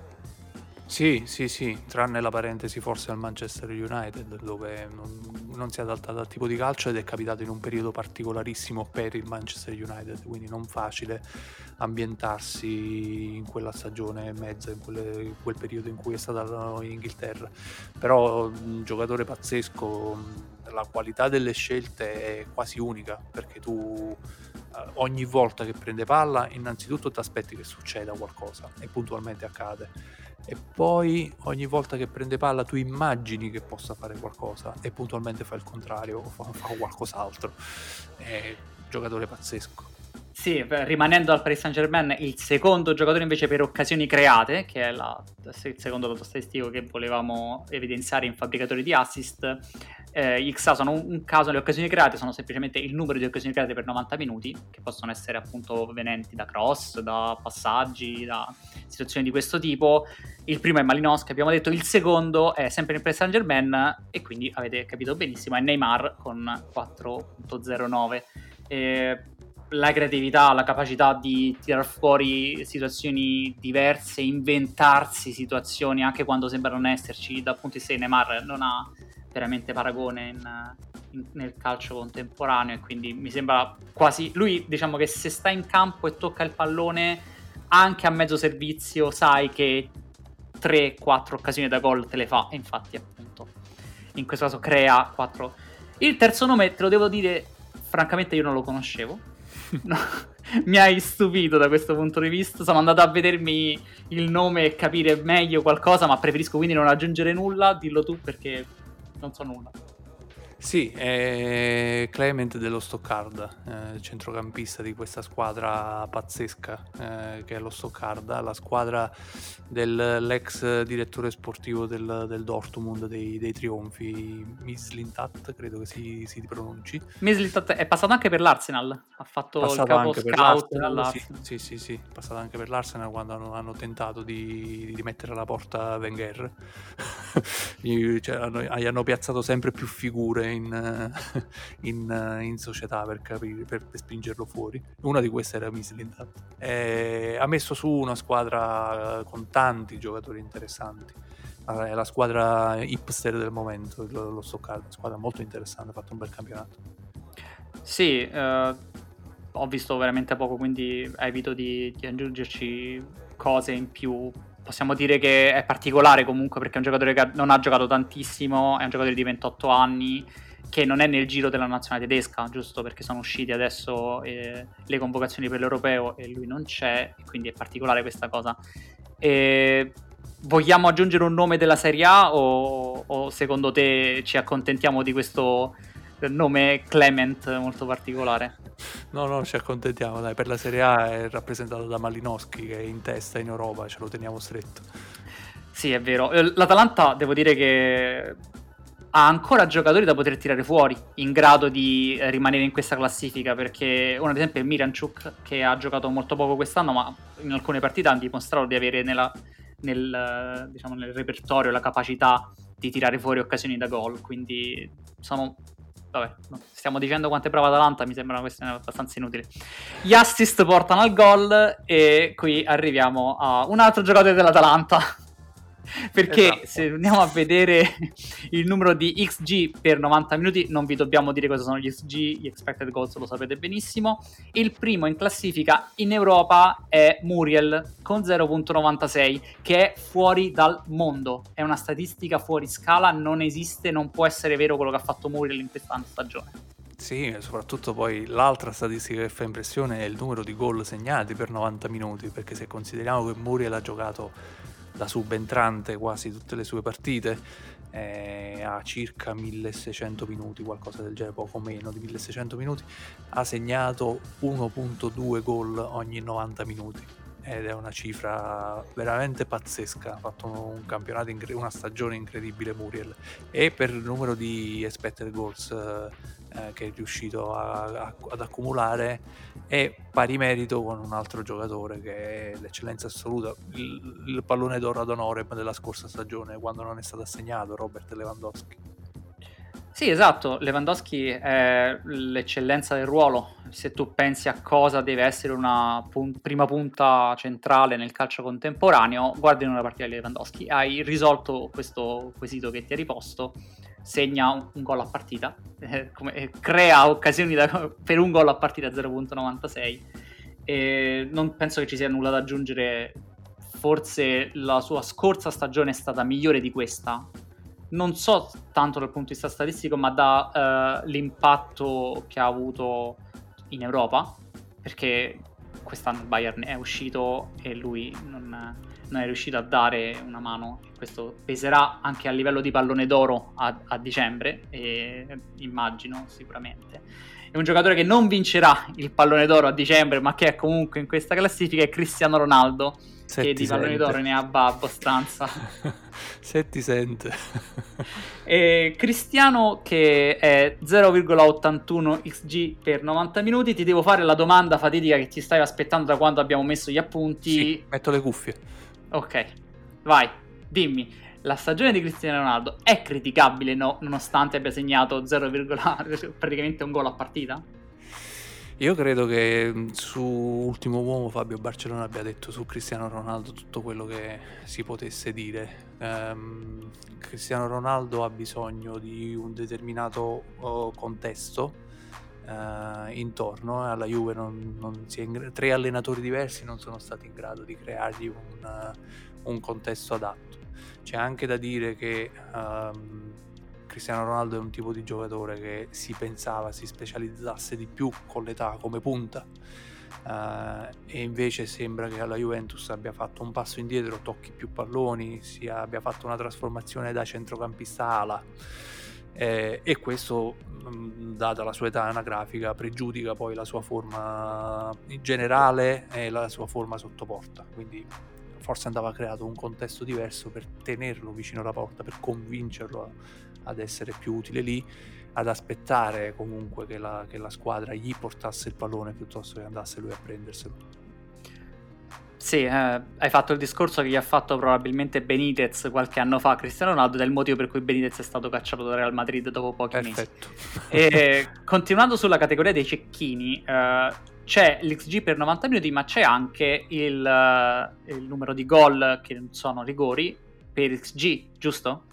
Sì, sì, sì, tranne la parentesi forse al Manchester United dove non, non si è adattato al tipo di calcio ed è capitato in un periodo particolarissimo per il Manchester United, quindi non facile ambientarsi in quella stagione e mezza, in, quelle, in quel periodo in cui è stato in Inghilterra. Però un giocatore pazzesco, la qualità delle scelte è quasi unica perché tu eh, ogni volta che prende palla innanzitutto ti aspetti che succeda qualcosa e puntualmente accade e poi ogni volta che prende palla tu immagini che possa fare qualcosa e puntualmente fa il contrario o fa, fa qualcos'altro. È un giocatore pazzesco. Sì, rimanendo al Paris Saint Germain, il secondo giocatore invece per occasioni create, che è la, il secondo dato statistico che volevamo evidenziare in fabbricatori di assist, eh, XA sono un, un, caso, le occasioni create sono semplicemente il numero di occasioni create per 90 minuti, che possono essere appunto venenti da cross, da passaggi, da situazioni di questo tipo. Il primo è Malinowski, abbiamo detto, il secondo è sempre il Paris Saint Germain e quindi avete capito benissimo, è Neymar con 4.09. Eh, la creatività, la capacità di tirar fuori situazioni diverse, inventarsi situazioni anche quando sembrano esserci. Dal punto di vista di Neymar non ha veramente paragone in, in, nel calcio contemporaneo e quindi mi sembra quasi... Lui diciamo che se sta in campo e tocca il pallone anche a mezzo servizio sai che 3-4 occasioni da gol te le fa e infatti appunto in questo caso crea 4. Il terzo nome te lo devo dire francamente io non lo conoscevo No, mi hai stupito da questo punto di vista. Sono andato a vedermi il nome e capire meglio qualcosa, ma preferisco quindi non aggiungere nulla. Dillo tu perché non so nulla. Sì, è Clement dello Stoccarda, eh, centrocampista di questa squadra pazzesca eh, che è lo Stoccarda, la squadra dell'ex direttore sportivo del, del Dortmund dei, dei, Trionfi, Mislintat, credo che si, si pronunci. Mislintat è passato anche per l'Arsenal, ha fatto passato il capo scout dell'Arsenal. Sì, sì, sì, sì, è passato anche per l'Arsenal quando hanno, hanno tentato di, di, mettere alla porta Wenger. cioè, hanno, gli hanno piazzato sempre più figure in, in, in società per, capire, per, per, spingerlo fuori. Una di queste era Mislintat. ha messo su una squadra con tanti giocatori interessanti. È la squadra hipster del momento, lo, lo Stoccarda, squadra molto interessante, ha fatto un bel campionato. Sì, eh, ho visto veramente poco, quindi evito di, di aggiungerci cose in più possiamo dire che è particolare comunque perché è un giocatore che non ha giocato tantissimo, è un giocatore di 28 anni che non è nel giro della nazionale tedesca, giusto perché sono usciti adesso eh, le convocazioni per l'europeo e lui non c'è, quindi è particolare questa cosa. E vogliamo aggiungere un nome della Serie A o, o secondo te ci accontentiamo di questo nome Clement molto particolare? No, no, ci accontentiamo, dai, per la Serie A è rappresentato da Malinowski che è in testa in Europa, ce lo teniamo stretto. Sì, è vero. Eh, L'Atalanta devo dire che ha ancora giocatori da poter tirare fuori in grado di rimanere in questa classifica perché uno ad esempio è Miranchuk che ha giocato molto poco quest'anno ma in alcune partite ha dimostrato di avere nella, nel, diciamo, nel repertorio la capacità di tirare fuori occasioni da gol quindi sono vabbè, stiamo dicendo quanto è brava Atalanta, mi sembra una questione abbastanza inutile. Gli assist portano al gol e qui arriviamo a un altro giocatore dell'Atalanta Perché Esatto. se andiamo a vedere il numero di XG per 90 minuti, non vi dobbiamo dire cosa sono gli XG, gli expected goals lo sapete benissimo. Il primo in classifica in Europa è Muriel con 0.96, che è fuori dal mondo. È una statistica fuori scala, non esiste, non può essere vero quello che ha fatto Muriel in questa stagione. Sì, e soprattutto poi l'altra statistica che fa impressione è il numero di gol segnati per 90 minuti, perché se consideriamo che Muriel ha giocato da subentrante quasi tutte le sue partite, eh, ha circa 1600 minuti, qualcosa del genere, poco meno di 1600 minuti, ha segnato 1.2 gol ogni 90 minuti ed è una cifra veramente pazzesca. Ha fatto un campionato, incre- una stagione incredibile Muriel e per il numero di expected goals eh, che è riuscito a- a- ad accumulare è pari merito con un altro giocatore che è l'eccellenza assoluta, il, il pallone d'oro ad honorem della scorsa stagione quando non è stato assegnato Robert Lewandowski. Sì, esatto, Lewandowski è l'eccellenza del ruolo. Se tu pensi a cosa deve essere una pun- prima punta centrale nel calcio contemporaneo, guardi in una partita di Lewandowski. Hai risolto questo quesito che ti hai riposto, segna un, un gol a partita, eh, come- eh, crea occasioni da- per un gol a partita 0.96. E non penso che ci sia nulla da aggiungere. Forse la sua scorsa stagione è stata migliore di questa, non so tanto dal punto di vista statistico, ma da eh, che ha avuto in Europa, perché quest'anno il Bayern è uscito e lui non, non è riuscito a dare una mano. Questo peserà anche a livello di pallone d'oro a, a dicembre, e, immagino sicuramente. È un giocatore che non vincerà il pallone d'oro a dicembre, ma che è comunque in questa classifica, è Cristiano Ronaldo, Se che di sente. d'oro ne ha abbastanza. Se ti sente. E Cristiano che è 0,81 XG per 90 minuti, ti devo fare la domanda fatidica che ti stavi aspettando da quando abbiamo messo gli appunti. Sì, metto le cuffie. Ok, vai, dimmi, la stagione di Cristiano Ronaldo è criticabile no- nonostante abbia segnato 0, praticamente un gol a partita? Io credo che mh, su Ultimo Uomo Fabio Barcellona abbia detto su Cristiano Ronaldo tutto quello che si potesse dire. Ehm, Cristiano Ronaldo ha bisogno di un determinato oh, contesto eh, intorno alla Juve. Non, non in tre allenatori diversi non sono stati in grado di creargli un, eh, un contesto adatto. C'è anche da dire che ehm, Cristiano Ronaldo è un tipo di giocatore che si pensava si specializzasse di più con l'età come punta eh, e invece sembra che alla Juventus abbia fatto un passo indietro, tocchi più palloni, abbia fatto una trasformazione da centrocampista ala eh, e questo mh, data la sua età anagrafica pregiudica poi la sua forma generale e la sua forma sotto porta quindi forse andava creato un contesto diverso per tenerlo vicino alla porta per convincerlo ad essere più utile lì ad aspettare comunque che la, che la squadra gli portasse il pallone piuttosto che andasse lui a prenderselo Sì, eh, hai fatto il discorso che gli ha fatto probabilmente Benitez qualche anno fa Cristiano Ronaldo, il motivo per cui Benitez è stato cacciato da Real Madrid dopo pochi mesi. perfetto E continuando sulla categoria dei cecchini, eh, c'è l'XG per 90 minuti, ma c'è anche il, eh, il numero di gol che non sono rigori per XG, giusto?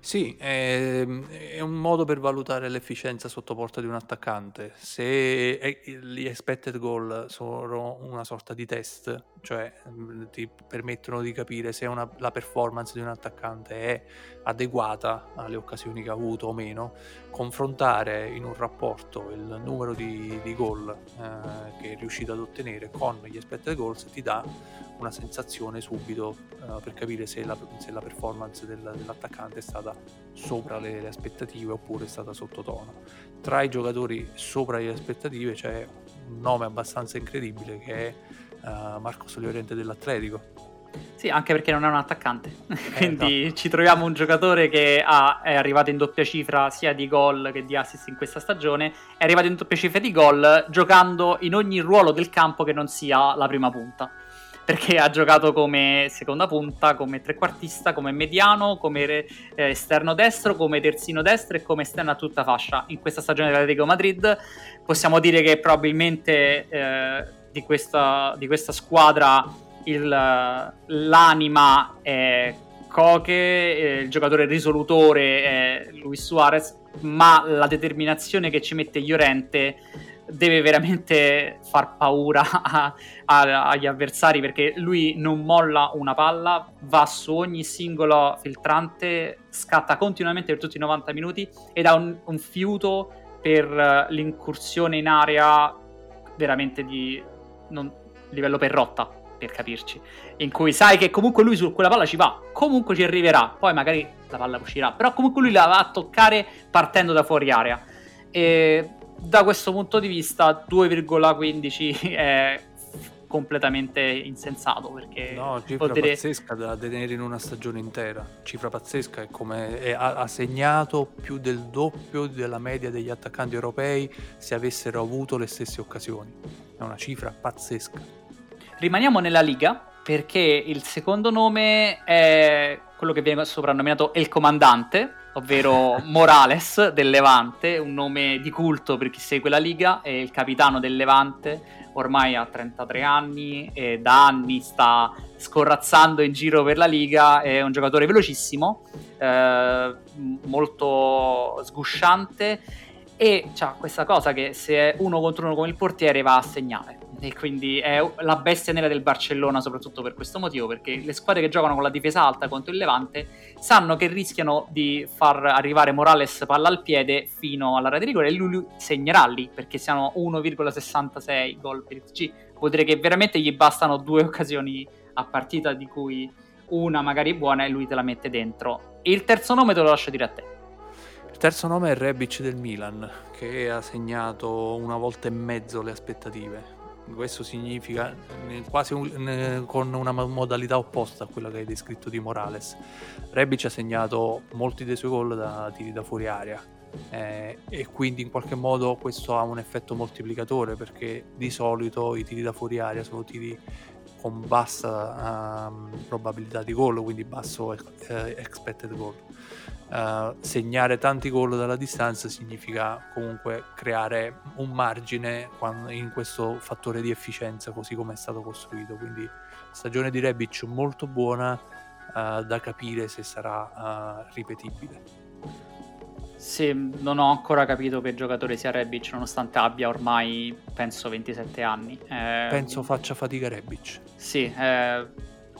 Sì, è, è un modo per valutare l'efficienza sotto porta di un attaccante. Se è- gli expected goal sono una sorta di test, cioè mm, ti permettono di capire se una- la performance di un attaccante è adeguata alle occasioni che ha avuto o meno, confrontare in un rapporto il numero di, di gol eh, che è riuscito ad ottenere con gli expected goals ti dà una sensazione subito eh, per capire se la, se la performance del- dell'attaccante è stata sopra le, le aspettative oppure è stata sottotono. Tra i giocatori sopra le aspettative c'è un nome abbastanza incredibile che è eh, Marcos Llorente dell'Atletico. Sì, anche perché non è un attaccante. Quindi esatto. ci troviamo un giocatore che ha- è arrivato in doppia cifra sia di gol che di assist in questa stagione. È arrivato in doppia cifra di gol giocando in ogni ruolo del campo che non sia la prima punta. Perché ha giocato come seconda punta, come trequartista, come mediano, come eh, esterno destro, come terzino destro e come esterno a tutta fascia. In questa stagione dell'Atletico Madrid possiamo dire che probabilmente eh, di, questa, di questa squadra il- l'anima è eh, il giocatore risolutore è Luis Suarez, ma la determinazione che ci mette Llorente deve veramente far paura a, a, agli avversari perché lui non molla una palla, va su ogni singolo filtrante, scatta continuamente per tutti i 90 minuti ed ha un, un fiuto per uh, l'incursione in area veramente di non, livello perrotta per capirci, in cui sai che comunque lui su quella palla ci va, comunque ci arriverà, poi magari la palla uscirà, però comunque lui la va a toccare partendo da fuori area. E da questo punto di vista 2,15 è completamente insensato perché no, cifra dire... pazzesca da tenere in una stagione intera. Cifra pazzesca è come è, ha, ha, segnato più del doppio della media degli attaccanti europei se avessero avuto le stesse occasioni. È una cifra pazzesca. Rimaniamo nella Liga perché il secondo nome è quello che viene soprannominato El Comandante ovvero Morales del Levante, un nome di culto per chi segue la Liga, è il capitano del Levante, ormai ha 33 anni e da anni sta scorrazzando in giro per la Liga, è un giocatore velocissimo, eh, molto sgusciante e ha questa cosa che se è uno contro uno come il portiere va a segnare e quindi è la bestia nera del Barcellona soprattutto per questo motivo perché le squadre che giocano con la difesa alta contro il Levante sanno che rischiano di far arrivare Morales palla al piede fino alla rete di rigore e lui segnerà lì perché siamo 1,66 gol per XG vuol dire che veramente gli bastano due occasioni a partita di cui una magari buona e lui te la mette dentro. Il terzo nome te lo lascio dire a te. Il terzo nome è Rebic del Milan che ha segnato una volta e mezzo le aspettative questo significa quasi un, con una modalità opposta a quella che hai descritto di Morales. Rebic ha segnato molti dei suoi gol da tiri da fuori area eh, e quindi in qualche modo questo ha un effetto moltiplicatore perché di solito i tiri da fuori area sono tiri con bassa uh, probabilità di gol, quindi basso uh, expected goal. Uh, segnare tanti gol dalla distanza significa comunque creare un margine in questo fattore di efficienza così come è stato costruito. Quindi stagione di Rebic molto buona uh, da capire se sarà uh, ripetibile. Sì, non ho ancora capito che giocatore sia Rebic nonostante abbia ormai penso 27 anni eh, penso faccia fatica Rebic. Sì eh,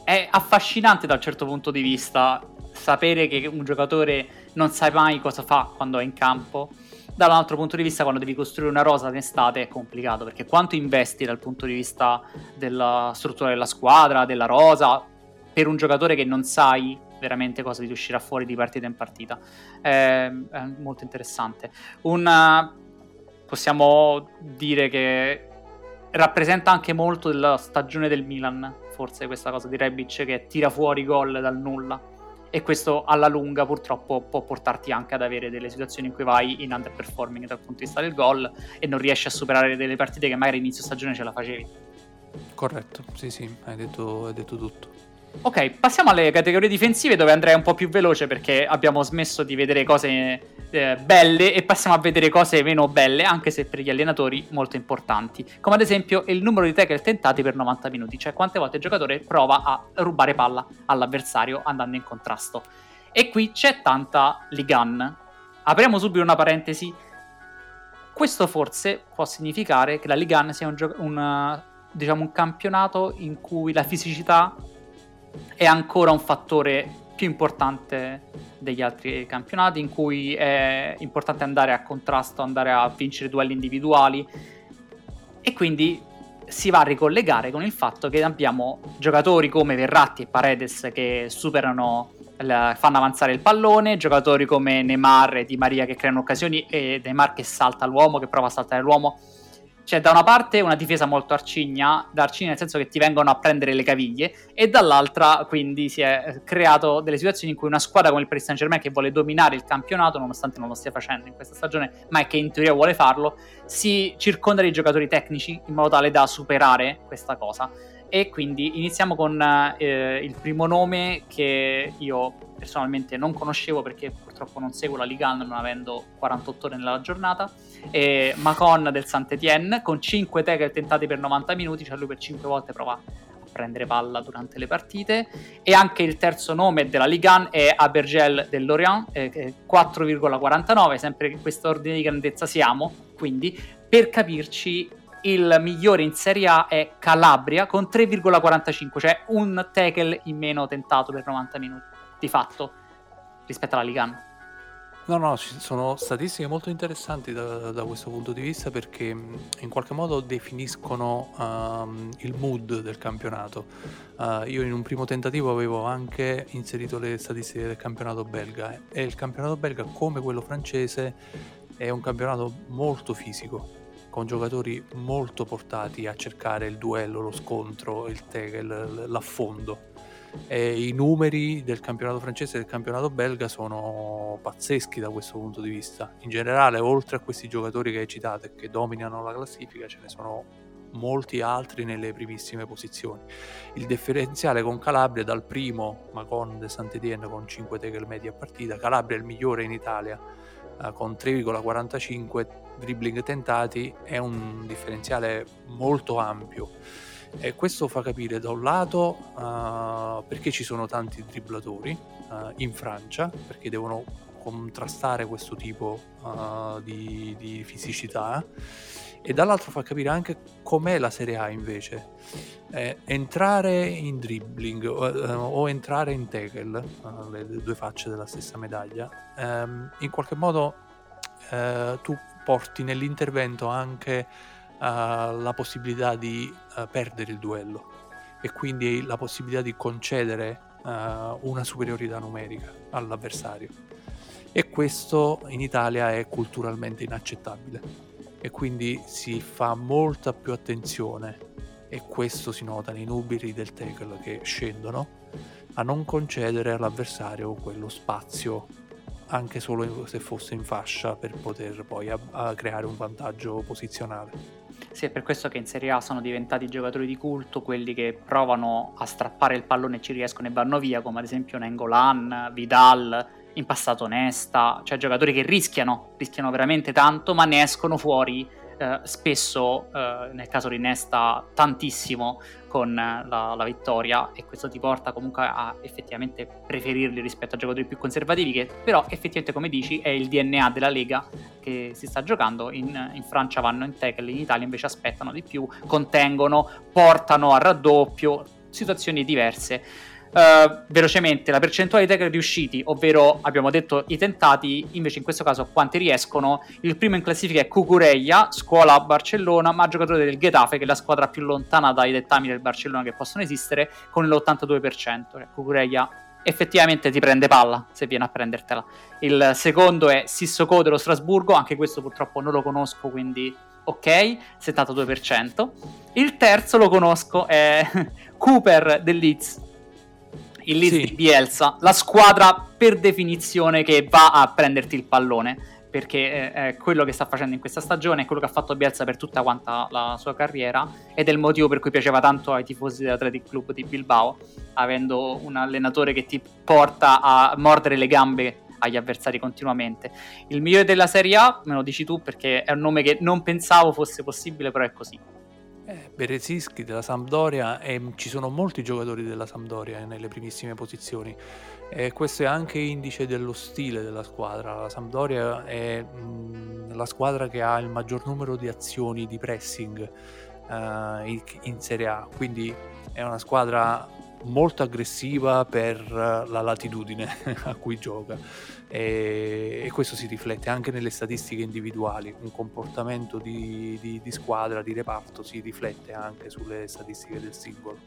è affascinante dal certo punto di vista sapere che un giocatore non sai mai cosa fa quando è in campo. Da un altro punto di vista, quando devi costruire una rosa in estate è complicato perché quanto investi dal punto di vista della struttura della squadra, della rosa, per un giocatore che non sai veramente cosa ti uscirà fuori di partita in partita. È, è molto interessante. Una, possiamo dire che rappresenta anche molto della stagione del Milan, forse questa cosa di Rebic che tira fuori gol dal nulla e questo alla lunga purtroppo può portarti anche ad avere delle situazioni in cui vai in underperforming dal punto di vista del gol e non riesci a superare delle partite che magari inizio stagione ce la facevi. Corretto, sì sì, hai detto, hai detto tutto. Ok, passiamo alle categorie difensive dove andrei un po' più veloce perché abbiamo smesso di vedere cose eh, belle e passiamo a vedere cose meno belle, anche se per gli allenatori molto importanti. Come ad esempio il numero di tackle tentati per 90 minuti, cioè quante volte il giocatore prova a rubare palla all'avversario andando in contrasto. E qui c'è tanta ligan. Apriamo subito una parentesi. Questo forse può significare che la ligan sia un, gio- un, diciamo, un campionato in cui la fisicità è ancora un fattore più importante degli altri campionati in cui è importante andare a contrasto, andare a vincere duelli individuali. E quindi si va a ricollegare con il fatto che abbiamo giocatori come Verratti e Paredes che superano fanno avanzare il pallone, giocatori come Neymar e Di Maria che creano occasioni e Neymar che salta l'uomo, che prova a saltare l'uomo c'è da una parte una difesa molto arcigna, da arcigna nel senso che ti vengono a prendere le caviglie, e dall'altra quindi si è creato delle situazioni in cui una squadra come il Paris Saint Germain che vuole dominare il campionato, nonostante non lo stia facendo in questa stagione, ma è che in teoria vuole farlo, si circonda di giocatori tecnici in modo tale da superare questa cosa. E quindi iniziamo con eh, il primo nome che io personalmente non conoscevo perché purtroppo non seguo la Liga non avendo 48 ore nella giornata. E Macon del Saint-Étienne con 5 tackle tentati per 90 minuti, cioè lui per 5 volte prova a prendere palla durante le partite. E anche il terzo nome della Ligue 1 è Abergel del Lorient, eh, 4,49, sempre in questo ordine di grandezza siamo, quindi per capirci il migliore in Serie A è Calabria con 3,45, cioè un tackle in meno tentato per 90 minuti, di fatto, rispetto alla Ligue 1. No, no, sono statistiche molto interessanti da, da questo punto di vista perché in qualche modo definiscono um, il mood del campionato. Uh, io in un primo tentativo avevo anche inserito le statistiche del campionato belga e il campionato belga, come quello francese, è un campionato molto fisico, con giocatori molto portati a cercare il duello, lo scontro, il tackle, l'affondo e I numeri del campionato francese e del campionato belga sono pazzeschi da questo punto di vista. In generale, oltre a questi giocatori che hai citato e che dominano la classifica, ce ne sono molti altri nelle primissime posizioni. Il differenziale con Calabria dal primo Macon de Saint-Étienne con 5 tackle medi a partita, Calabria è il migliore in Italia con 3,45 dribbling tentati, è un differenziale molto ampio. E questo fa capire da un lato uh, perché ci sono tanti dribblatori uh, in Francia, perché devono contrastare questo tipo uh, di, di, fisicità, e dall'altro fa capire anche com'è la Serie A invece. Eh, entrare in dribbling o entrare in tackle, le, le, due facce della stessa medaglia, ehm, in qualche modo tu porti nell'intervento anche uh, la possibilità di uh, perdere il duello e quindi la possibilità di concedere uh, una superiorità numerica all'avversario. E questo in Italia è culturalmente inaccettabile e quindi si fa molta più attenzione e questo si nota nei nubili del tackle che scendono a non concedere all'avversario quello spazio anche solo se fosse in fascia per poter poi a, a creare un vantaggio posizionale. Sì, è per questo che in Serie A sono diventati giocatori di culto, quelli che provano a strappare il pallone e ci riescono e vanno via, come ad esempio Nengolan, Vidal, in passato Nesta, cioè giocatori che rischiano, rischiano veramente tanto, ma ne escono fuori eh, spesso, eh, nel caso di Nesta, tantissimo con eh, la, la, vittoria. E questo ti porta comunque a effettivamente preferirli rispetto a giocatori più conservativi che però effettivamente come dici è il DNA della Lega che si sta giocando. In, in Francia vanno in tackle in Italia invece aspettano di più contengono portano a raddoppio situazioni diverse Uh, velocemente la percentuale di tackle riusciti, ovvero abbiamo detto i tentati, invece in questo caso quanti riescono. Il primo in classifica è Cucureia, scuola Barcellona, ma giocatore del Getafe, che è la squadra più lontana dai dettami del Barcellona che possono esistere, con l'82%. Cioè, Cucureia effettivamente ti prende palla se viene a prendertela. Il secondo è Sissoko dello Strasburgo, anche questo purtroppo non lo conosco, quindi ok, 72%. Il terzo lo conosco, è Cooper del Leeds il Leeds sì. di Bielsa, la squadra per definizione che va a prenderti il pallone, perché è quello che sta facendo in questa stagione, è quello che ha fatto Bielsa per tutta quanta la sua carriera ed è il motivo per cui piaceva tanto ai tifosi dell'Athletic Club di Bilbao, avendo un allenatore che ti porta a mordere le gambe agli avversari continuamente. Il migliore della Serie A, me lo dici tu perché è un nome che non pensavo fosse possibile, però è così. Eh, Beresischi della Sampdoria e ci sono molti giocatori della Sampdoria nelle primissime posizioni. E questo è anche indice dello stile della squadra. La Sampdoria è mh, la squadra che ha il maggior numero di azioni di pressing in, in Serie A, quindi è una squadra molto aggressiva per la latitudine a cui gioca e, e, questo si riflette anche nelle statistiche individuali, un comportamento di, di, di squadra, di reparto si riflette anche sulle statistiche del singolo.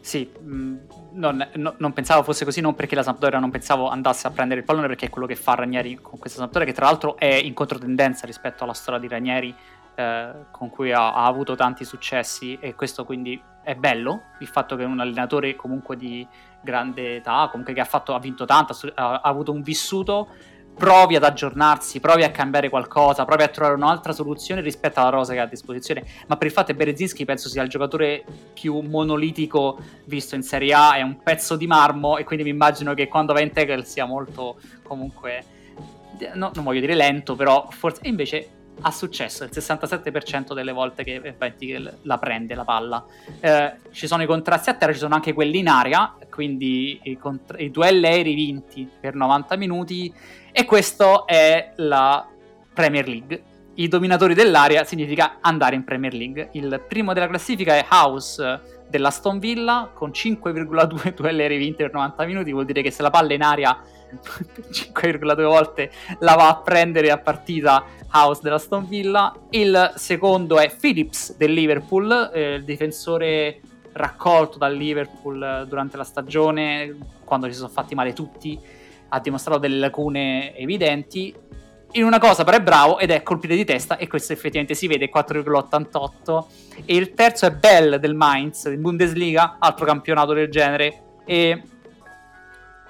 Sì, mm, non, no, non, pensavo fosse così, non perché la Sampdoria non pensavo andasse a prendere il pallone, perché è quello che fa Ranieri con questa Sampdoria, che tra l'altro è in controtendenza rispetto alla storia di Ranieri, eh, con cui ha, ha, avuto tanti successi, e questo quindi è bello, il fatto che un allenatore comunque di grande età, comunque che ha, fatto, ha vinto tanto, ha, ha avuto un vissuto, provi ad aggiornarsi, provi a cambiare qualcosa, provi a trovare un'altra soluzione rispetto alla rosa che ha a disposizione. Ma per il fatto che Berezinski penso sia il giocatore più monolitico visto in Serie A, è un pezzo di marmo e quindi mi immagino che quando va in tackle sia molto comunque no, non voglio dire lento, però forse e invece ha successo il 67% delle volte che la prende la palla. Eh, ci sono i contrasti a terra, ci sono anche quelli in aria, quindi i, cont- i duelli aerei vinti per 90 minuti e questo è la Premier League. I dominatori dell'area significa andare in Premier League. Il primo della classifica è House dell'Aston Villa con 5,2 duelli aerei vinti per 90 minuti, vuol dire che se la palla è in aria 5,2 volte la va a prendere a partita House della Stone Villa. Il secondo è Phillips del Liverpool, eh, il difensore raccolto dal Liverpool durante la stagione, quando ci sono fatti male tutti, ha dimostrato delle lacune evidenti. In una cosa però è bravo ed è colpire di testa e questo effettivamente si vede 4,88 e il terzo è Bell del Mainz in Bundesliga, altro campionato del genere e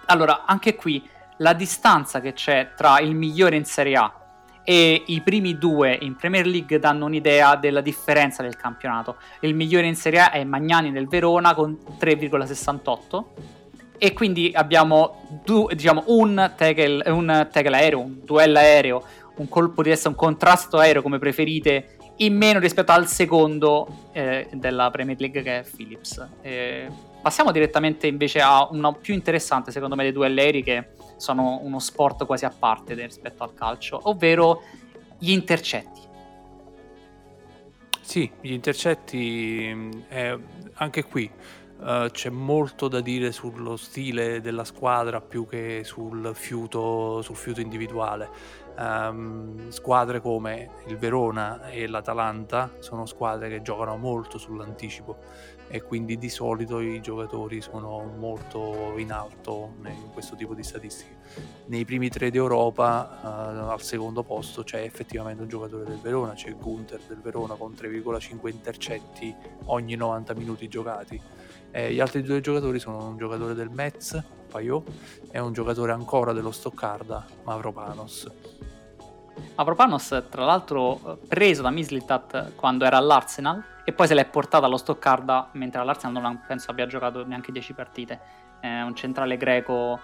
allora anche qui la distanza che c'è tra il migliore in Serie A e i primi due in Premier League danno un'idea della differenza del campionato. Il migliore in Serie A è Magnani del Verona con 3,68 e quindi abbiamo du- diciamo, un, tackle, un tackle aereo, un duello aereo, un colpo di testa, un contrasto aereo come preferite in meno rispetto al secondo eh, della Premier League che è Phillips. Eh, passiamo direttamente invece a uno più interessante secondo me dei duelli aerei che sono uno sport quasi a parte rispetto al calcio, ovvero gli intercetti. Sì, gli intercetti, eh, anche qui uh, c'è molto da dire sullo stile della squadra più che sul fiuto, sul fiuto individuale. Um, squadre come il Verona e l'Atalanta sono squadre che giocano molto sull'anticipo e quindi di solito i giocatori sono molto in alto in questo tipo di statistiche. Nei primi tre d'Europa, uh, al secondo posto, c'è effettivamente un giocatore del Verona, c'è Gunther del Verona con 3,5 intercetti ogni 90 minuti giocati. E gli altri due giocatori sono un giocatore del Metz, Payot, e un giocatore ancora dello Stoccarda, Mavropanos. Mavropanos, tra l'altro, preso da Mislitat quando era all'Arsenal, e poi se l'è portata allo Stoccarda mentre all'Arsenal non penso abbia giocato neanche 10 partite è un centrale greco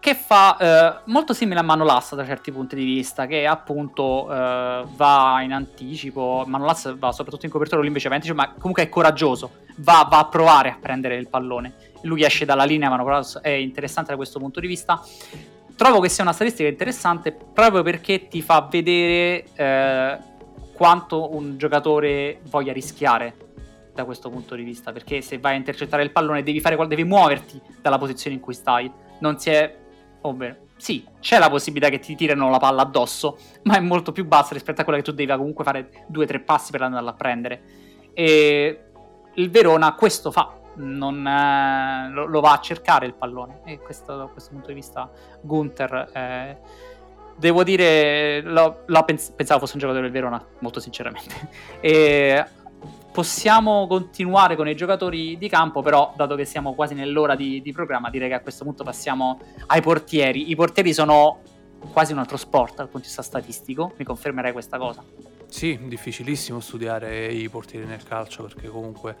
che fa eh, molto simile a Manolas da certi punti di vista che appunto eh, va in anticipo Manolas va soprattutto in copertura lui invece va in anticipo ma comunque è coraggioso va, va, a provare a prendere il pallone. Lui esce dalla linea Manolas è interessante da questo punto di vista. Trovo che sia una statistica interessante proprio perché ti fa vedere eh, quanto un giocatore voglia rischiare da questo punto di vista, perché se vai a intercettare il pallone devi, fare, devi muoverti dalla posizione in cui stai, non si è... ovvero, sì, c'è la possibilità che ti tirano la palla addosso, ma è molto più bassa rispetto a quella che tu devi comunque fare due o tre passi per andarla a prendere. E il Verona questo fa, non, eh, lo, lo, va a cercare il pallone e questo, da questo punto di vista Gunther... Eh, devo dire, lo, lo pens- pensavo fosse un giocatore del Verona, molto sinceramente. E possiamo continuare con i giocatori di campo, però dato che siamo quasi nell'ora di, di, programma, direi che a questo punto passiamo ai portieri. I portieri sono quasi un altro sport dal punto di vista statistico, mi confermerei questa cosa. Sì, difficilissimo studiare i portieri nel calcio perché comunque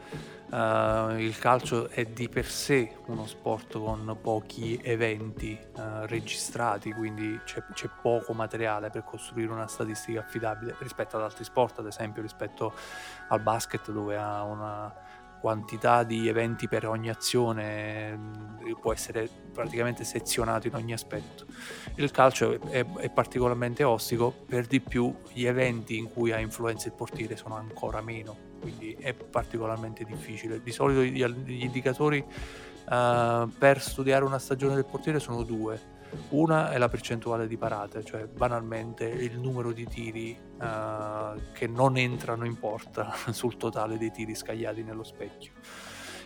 uh, il calcio è di per sé uno sport con pochi eventi uh, registrati, quindi c'è, c'è, poco materiale per costruire una statistica affidabile rispetto ad altri sport, ad esempio rispetto al basket dove ha una quantità di eventi per ogni azione mm, può essere praticamente sezionato in ogni aspetto. Il calcio è, è, particolarmente ostico, per di più gli eventi in cui ha influenza il portiere sono ancora meno, quindi è particolarmente difficile. Di solito gli, gli indicatori uh, per studiare una stagione del portiere sono due una è la percentuale di parate, cioè banalmente il numero di tiri uh, che non entrano in porta sul totale dei tiri scagliati nello specchio.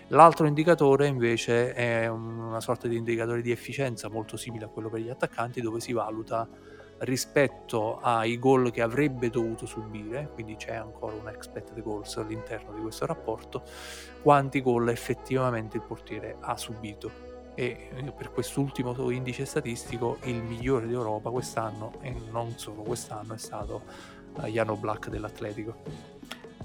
L'altro indicatore invece è una sorta di indicatore di efficienza molto simile a quello per gli attaccanti dove si valuta rispetto ai gol che avrebbe dovuto subire, quindi c'è ancora un expected goals all'interno di questo rapporto, quanti gol effettivamente il portiere ha subito e eh, per quest'ultimo indice statistico il migliore d'Europa quest'anno e non solo quest'anno è stato uh, Jano Black dell'Atletico.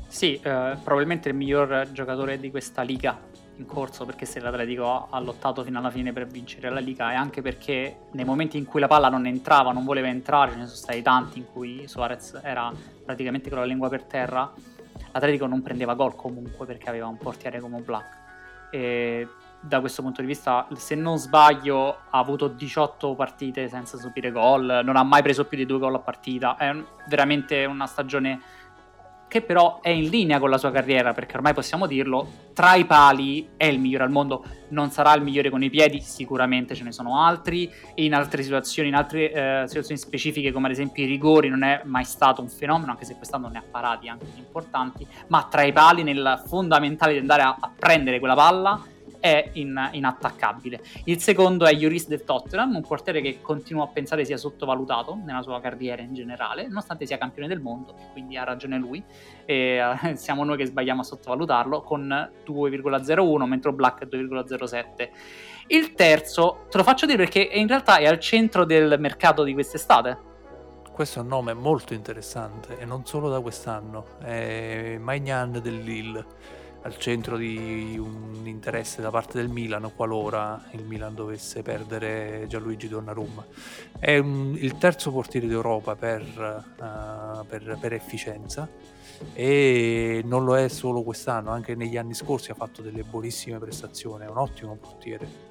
Sì, eh, probabilmente il miglior giocatore di questa liga in corso perché se l'Atletico ha lottato fino alla fine per vincere la Liga e anche perché nei momenti in cui la palla non entrava, non voleva entrare, ce ne sono stati tanti in cui Suarez era praticamente con la lingua per terra, l'Atletico non prendeva gol comunque perché aveva un portiere come Black. E da questo punto di vista, se non sbaglio, ha avuto 18 partite senza subire gol, non ha mai preso più di due gol a partita, è veramente una stagione che però è in linea con la sua carriera, perché ormai possiamo dirlo, tra i pali è il migliore al mondo, non sarà il migliore con i piedi, sicuramente ce ne sono altri, in altre situazioni, in altre eh, situazioni specifiche come ad esempio i rigori non è mai stato un fenomeno, anche se quest'anno ne ha parati anche importanti, ma tra i pali nel fondamentale di andare a, a prendere quella palla è in, inattaccabile. Il secondo è Juris del Tottenham, un portiere che continuo a pensare sia sottovalutato nella sua carriera in generale, nonostante sia campione del mondo, quindi ha ragione lui. E, uh, siamo noi che sbagliamo a sottovalutarlo con 2,01, mentre Black è 2,07. Il terzo, te lo faccio dire perché in realtà è al centro del mercato di quest'estate. Questo è un nome molto interessante e non solo da quest'anno, è Magnan del Lille al centro di un interesse da parte del Milan qualora il Milan dovesse perdere Gianluigi Donnarumma. È un, il terzo portiere d'Europa per, uh, per, per, efficienza e non lo è solo quest'anno, anche negli anni scorsi ha fatto delle buonissime prestazioni, è un ottimo portiere.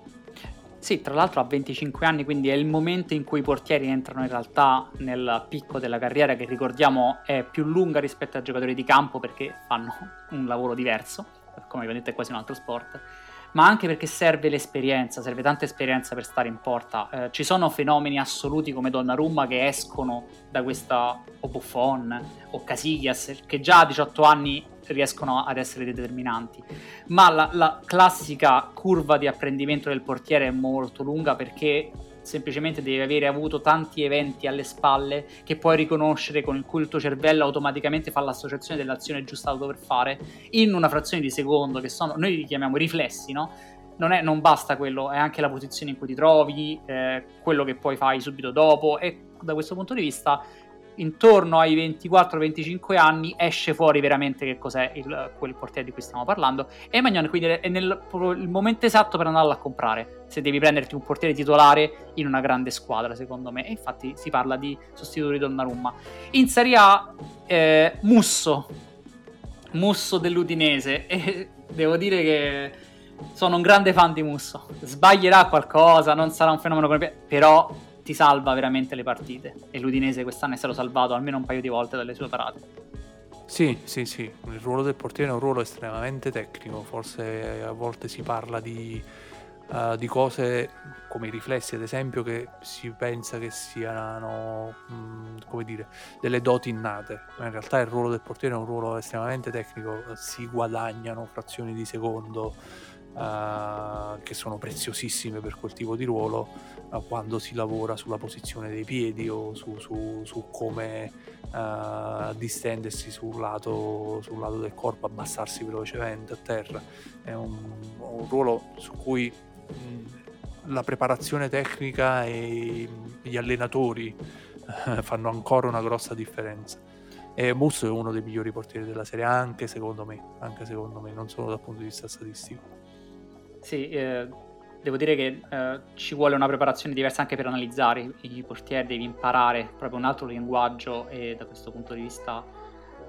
Sì, tra l'altro ha 25 anni, quindi è il momento in cui i portieri entrano in realtà nel picco della carriera, che ricordiamo è più lunga rispetto ai giocatori di campo perché fanno un lavoro diverso, come vi ho detto è quasi un altro sport, ma anche perché serve l'esperienza, serve tanta esperienza per stare in porta. Eh, ci sono fenomeni assoluti come Donnarumma che escono da questa, o Buffon, o Casillas, che già a 18 anni riescono ad essere determinanti. Ma la, la classica curva di apprendimento del portiere è molto lunga perché semplicemente devi avere avuto tanti eventi alle spalle che puoi riconoscere con il cui il tuo cervello automaticamente fa l'associazione dell'azione giusta da dover fare in una frazione di secondo che sono, noi li chiamiamo riflessi, no? Non, è, non basta quello, è anche la posizione in cui ti trovi, eh, quello che poi fai subito dopo e da questo punto di vista intorno ai 24-25 anni esce fuori veramente che cos'è il, quel portiere di cui stiamo parlando. E Magnon quindi è nel il momento esatto per andarlo a comprare. Se devi prenderti un portiere titolare in una grande squadra secondo me. E infatti si parla di sostituto di Donnarumma. In Serie A eh, Musso. Musso dell'Udinese. E devo dire che sono un grande fan di Musso. Sbaglierà qualcosa non sarà un fenomeno come però ti salva veramente le partite. E l'Udinese quest'anno è stato salvato almeno un paio di volte dalle sue parate. Sì, sì, sì, il ruolo del portiere è un ruolo estremamente tecnico, forse a volte si parla di, uh, di cose come i riflessi, ad esempio, che si pensa che siano, mh, mm, come dire, delle doti innate, ma in realtà il ruolo del portiere è un ruolo estremamente tecnico, si guadagnano frazioni di secondo, uh, che sono preziosissime per quel tipo di ruolo uh, quando si lavora sulla posizione dei piedi o su, su, su come uh, distendersi sul lato, sul lato, del corpo, abbassarsi velocemente a terra. È un, un ruolo su cui la preparazione tecnica e gli allenatori fanno ancora una grossa differenza. E Musso è uno dei migliori portieri della serie, anche secondo me, anche secondo me, non solo dal punto di vista statistico. Sì, eh, devo dire che eh, ci vuole una preparazione diversa anche per analizzare i, portieri, devi imparare proprio un altro linguaggio e da questo punto di vista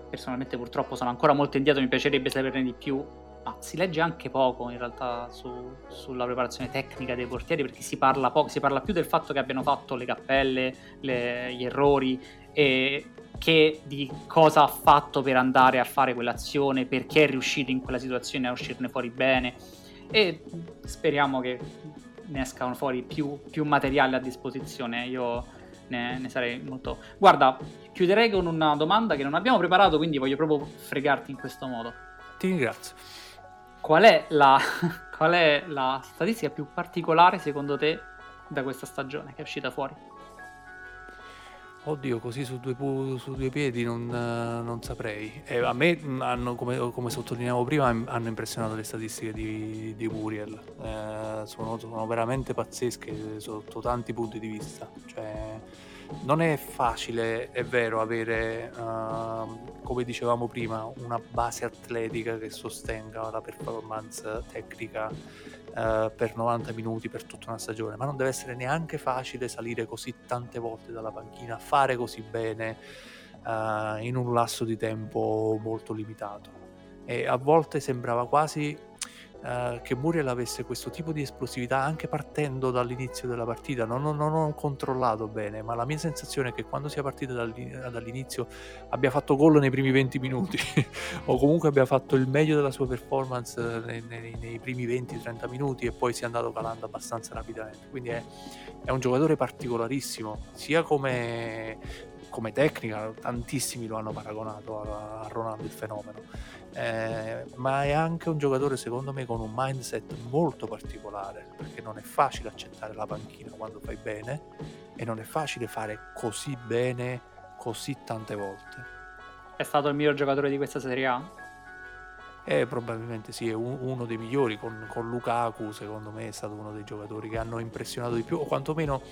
personalmente purtroppo sono ancora molto indietro, mi piacerebbe saperne di più, ma si legge anche poco in realtà su, sulla preparazione tecnica dei portieri perché si parla poco, si parla più del fatto che abbiano fatto le cappelle, le, gli errori e che di cosa ha fatto per andare a fare quell'azione, perché è riuscito in quella situazione a uscirne fuori bene e speriamo che ne escano fuori più, più materiale a disposizione. Io ne, ne, sarei molto. Guarda, chiuderei con una domanda che non abbiamo preparato, quindi voglio proprio fregarti in questo modo. Ti ringrazio. Qual è la, qual è la statistica più particolare secondo te da questa stagione che è uscita fuori? Oddio, così su due, su due piedi non, non saprei. E a me, hanno, come, come, sottolineavo prima, hanno impressionato le statistiche di, di Muriel. Eh, sono, sono, veramente pazzesche sotto tanti punti di vista. Cioè, non è facile, è vero, avere, uh, come dicevamo prima, una base atletica che sostenga la performance tecnica uh, per 90 minuti per tutta una stagione, ma non deve essere neanche facile salire così tante volte dalla panchina, fare così bene uh, in un lasso di tempo molto limitato. E a volte sembrava quasi uh, che Muriel avesse questo tipo di esplosività anche partendo dall'inizio della partita. Non, non, non, ho controllato bene, ma la mia sensazione è che quando sia partita dall'inizio abbia fatto gol nei primi 20 minuti o comunque abbia fatto il meglio della sua performance nei, nei, nei primi 20-30 minuti e poi sia andato calando abbastanza rapidamente. Quindi è, è un giocatore particolarissimo, sia come come tecnica, tantissimi lo hanno paragonato a Ronaldo il fenomeno, eh, ma è anche un giocatore secondo me con un mindset molto particolare, perché non è facile accettare la panchina quando fai bene e non è facile fare così bene così tante volte. È stato il miglior giocatore di questa Serie A? Eh, probabilmente sì, è un, uno dei migliori con, con, Lukaku, secondo me è stato uno dei giocatori che hanno impressionato di più, o quantomeno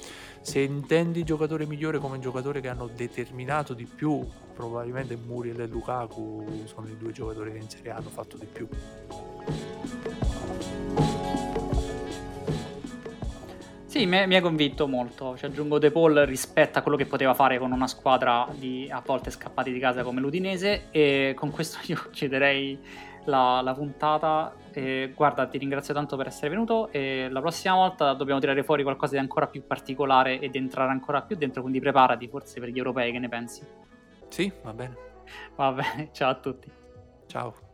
se intendi giocatore migliore come giocatore che hanno determinato di più, probabilmente Muriel e Lukaku sono i due giocatori che in Serie A hanno fatto di più. Sì, mi ha convinto molto. Ci aggiungo De Paul rispetto a quello che poteva fare con una squadra di a volte scappati di casa come l'Udinese. E con questo io chiuderei la, la puntata. E guarda, ti ringrazio tanto per essere venuto e la prossima volta dobbiamo tirare fuori qualcosa di ancora più particolare ed entrare ancora più dentro, quindi preparati forse per gli europei, che ne pensi? Sì, va bene. Va bene, ciao a tutti. Ciao.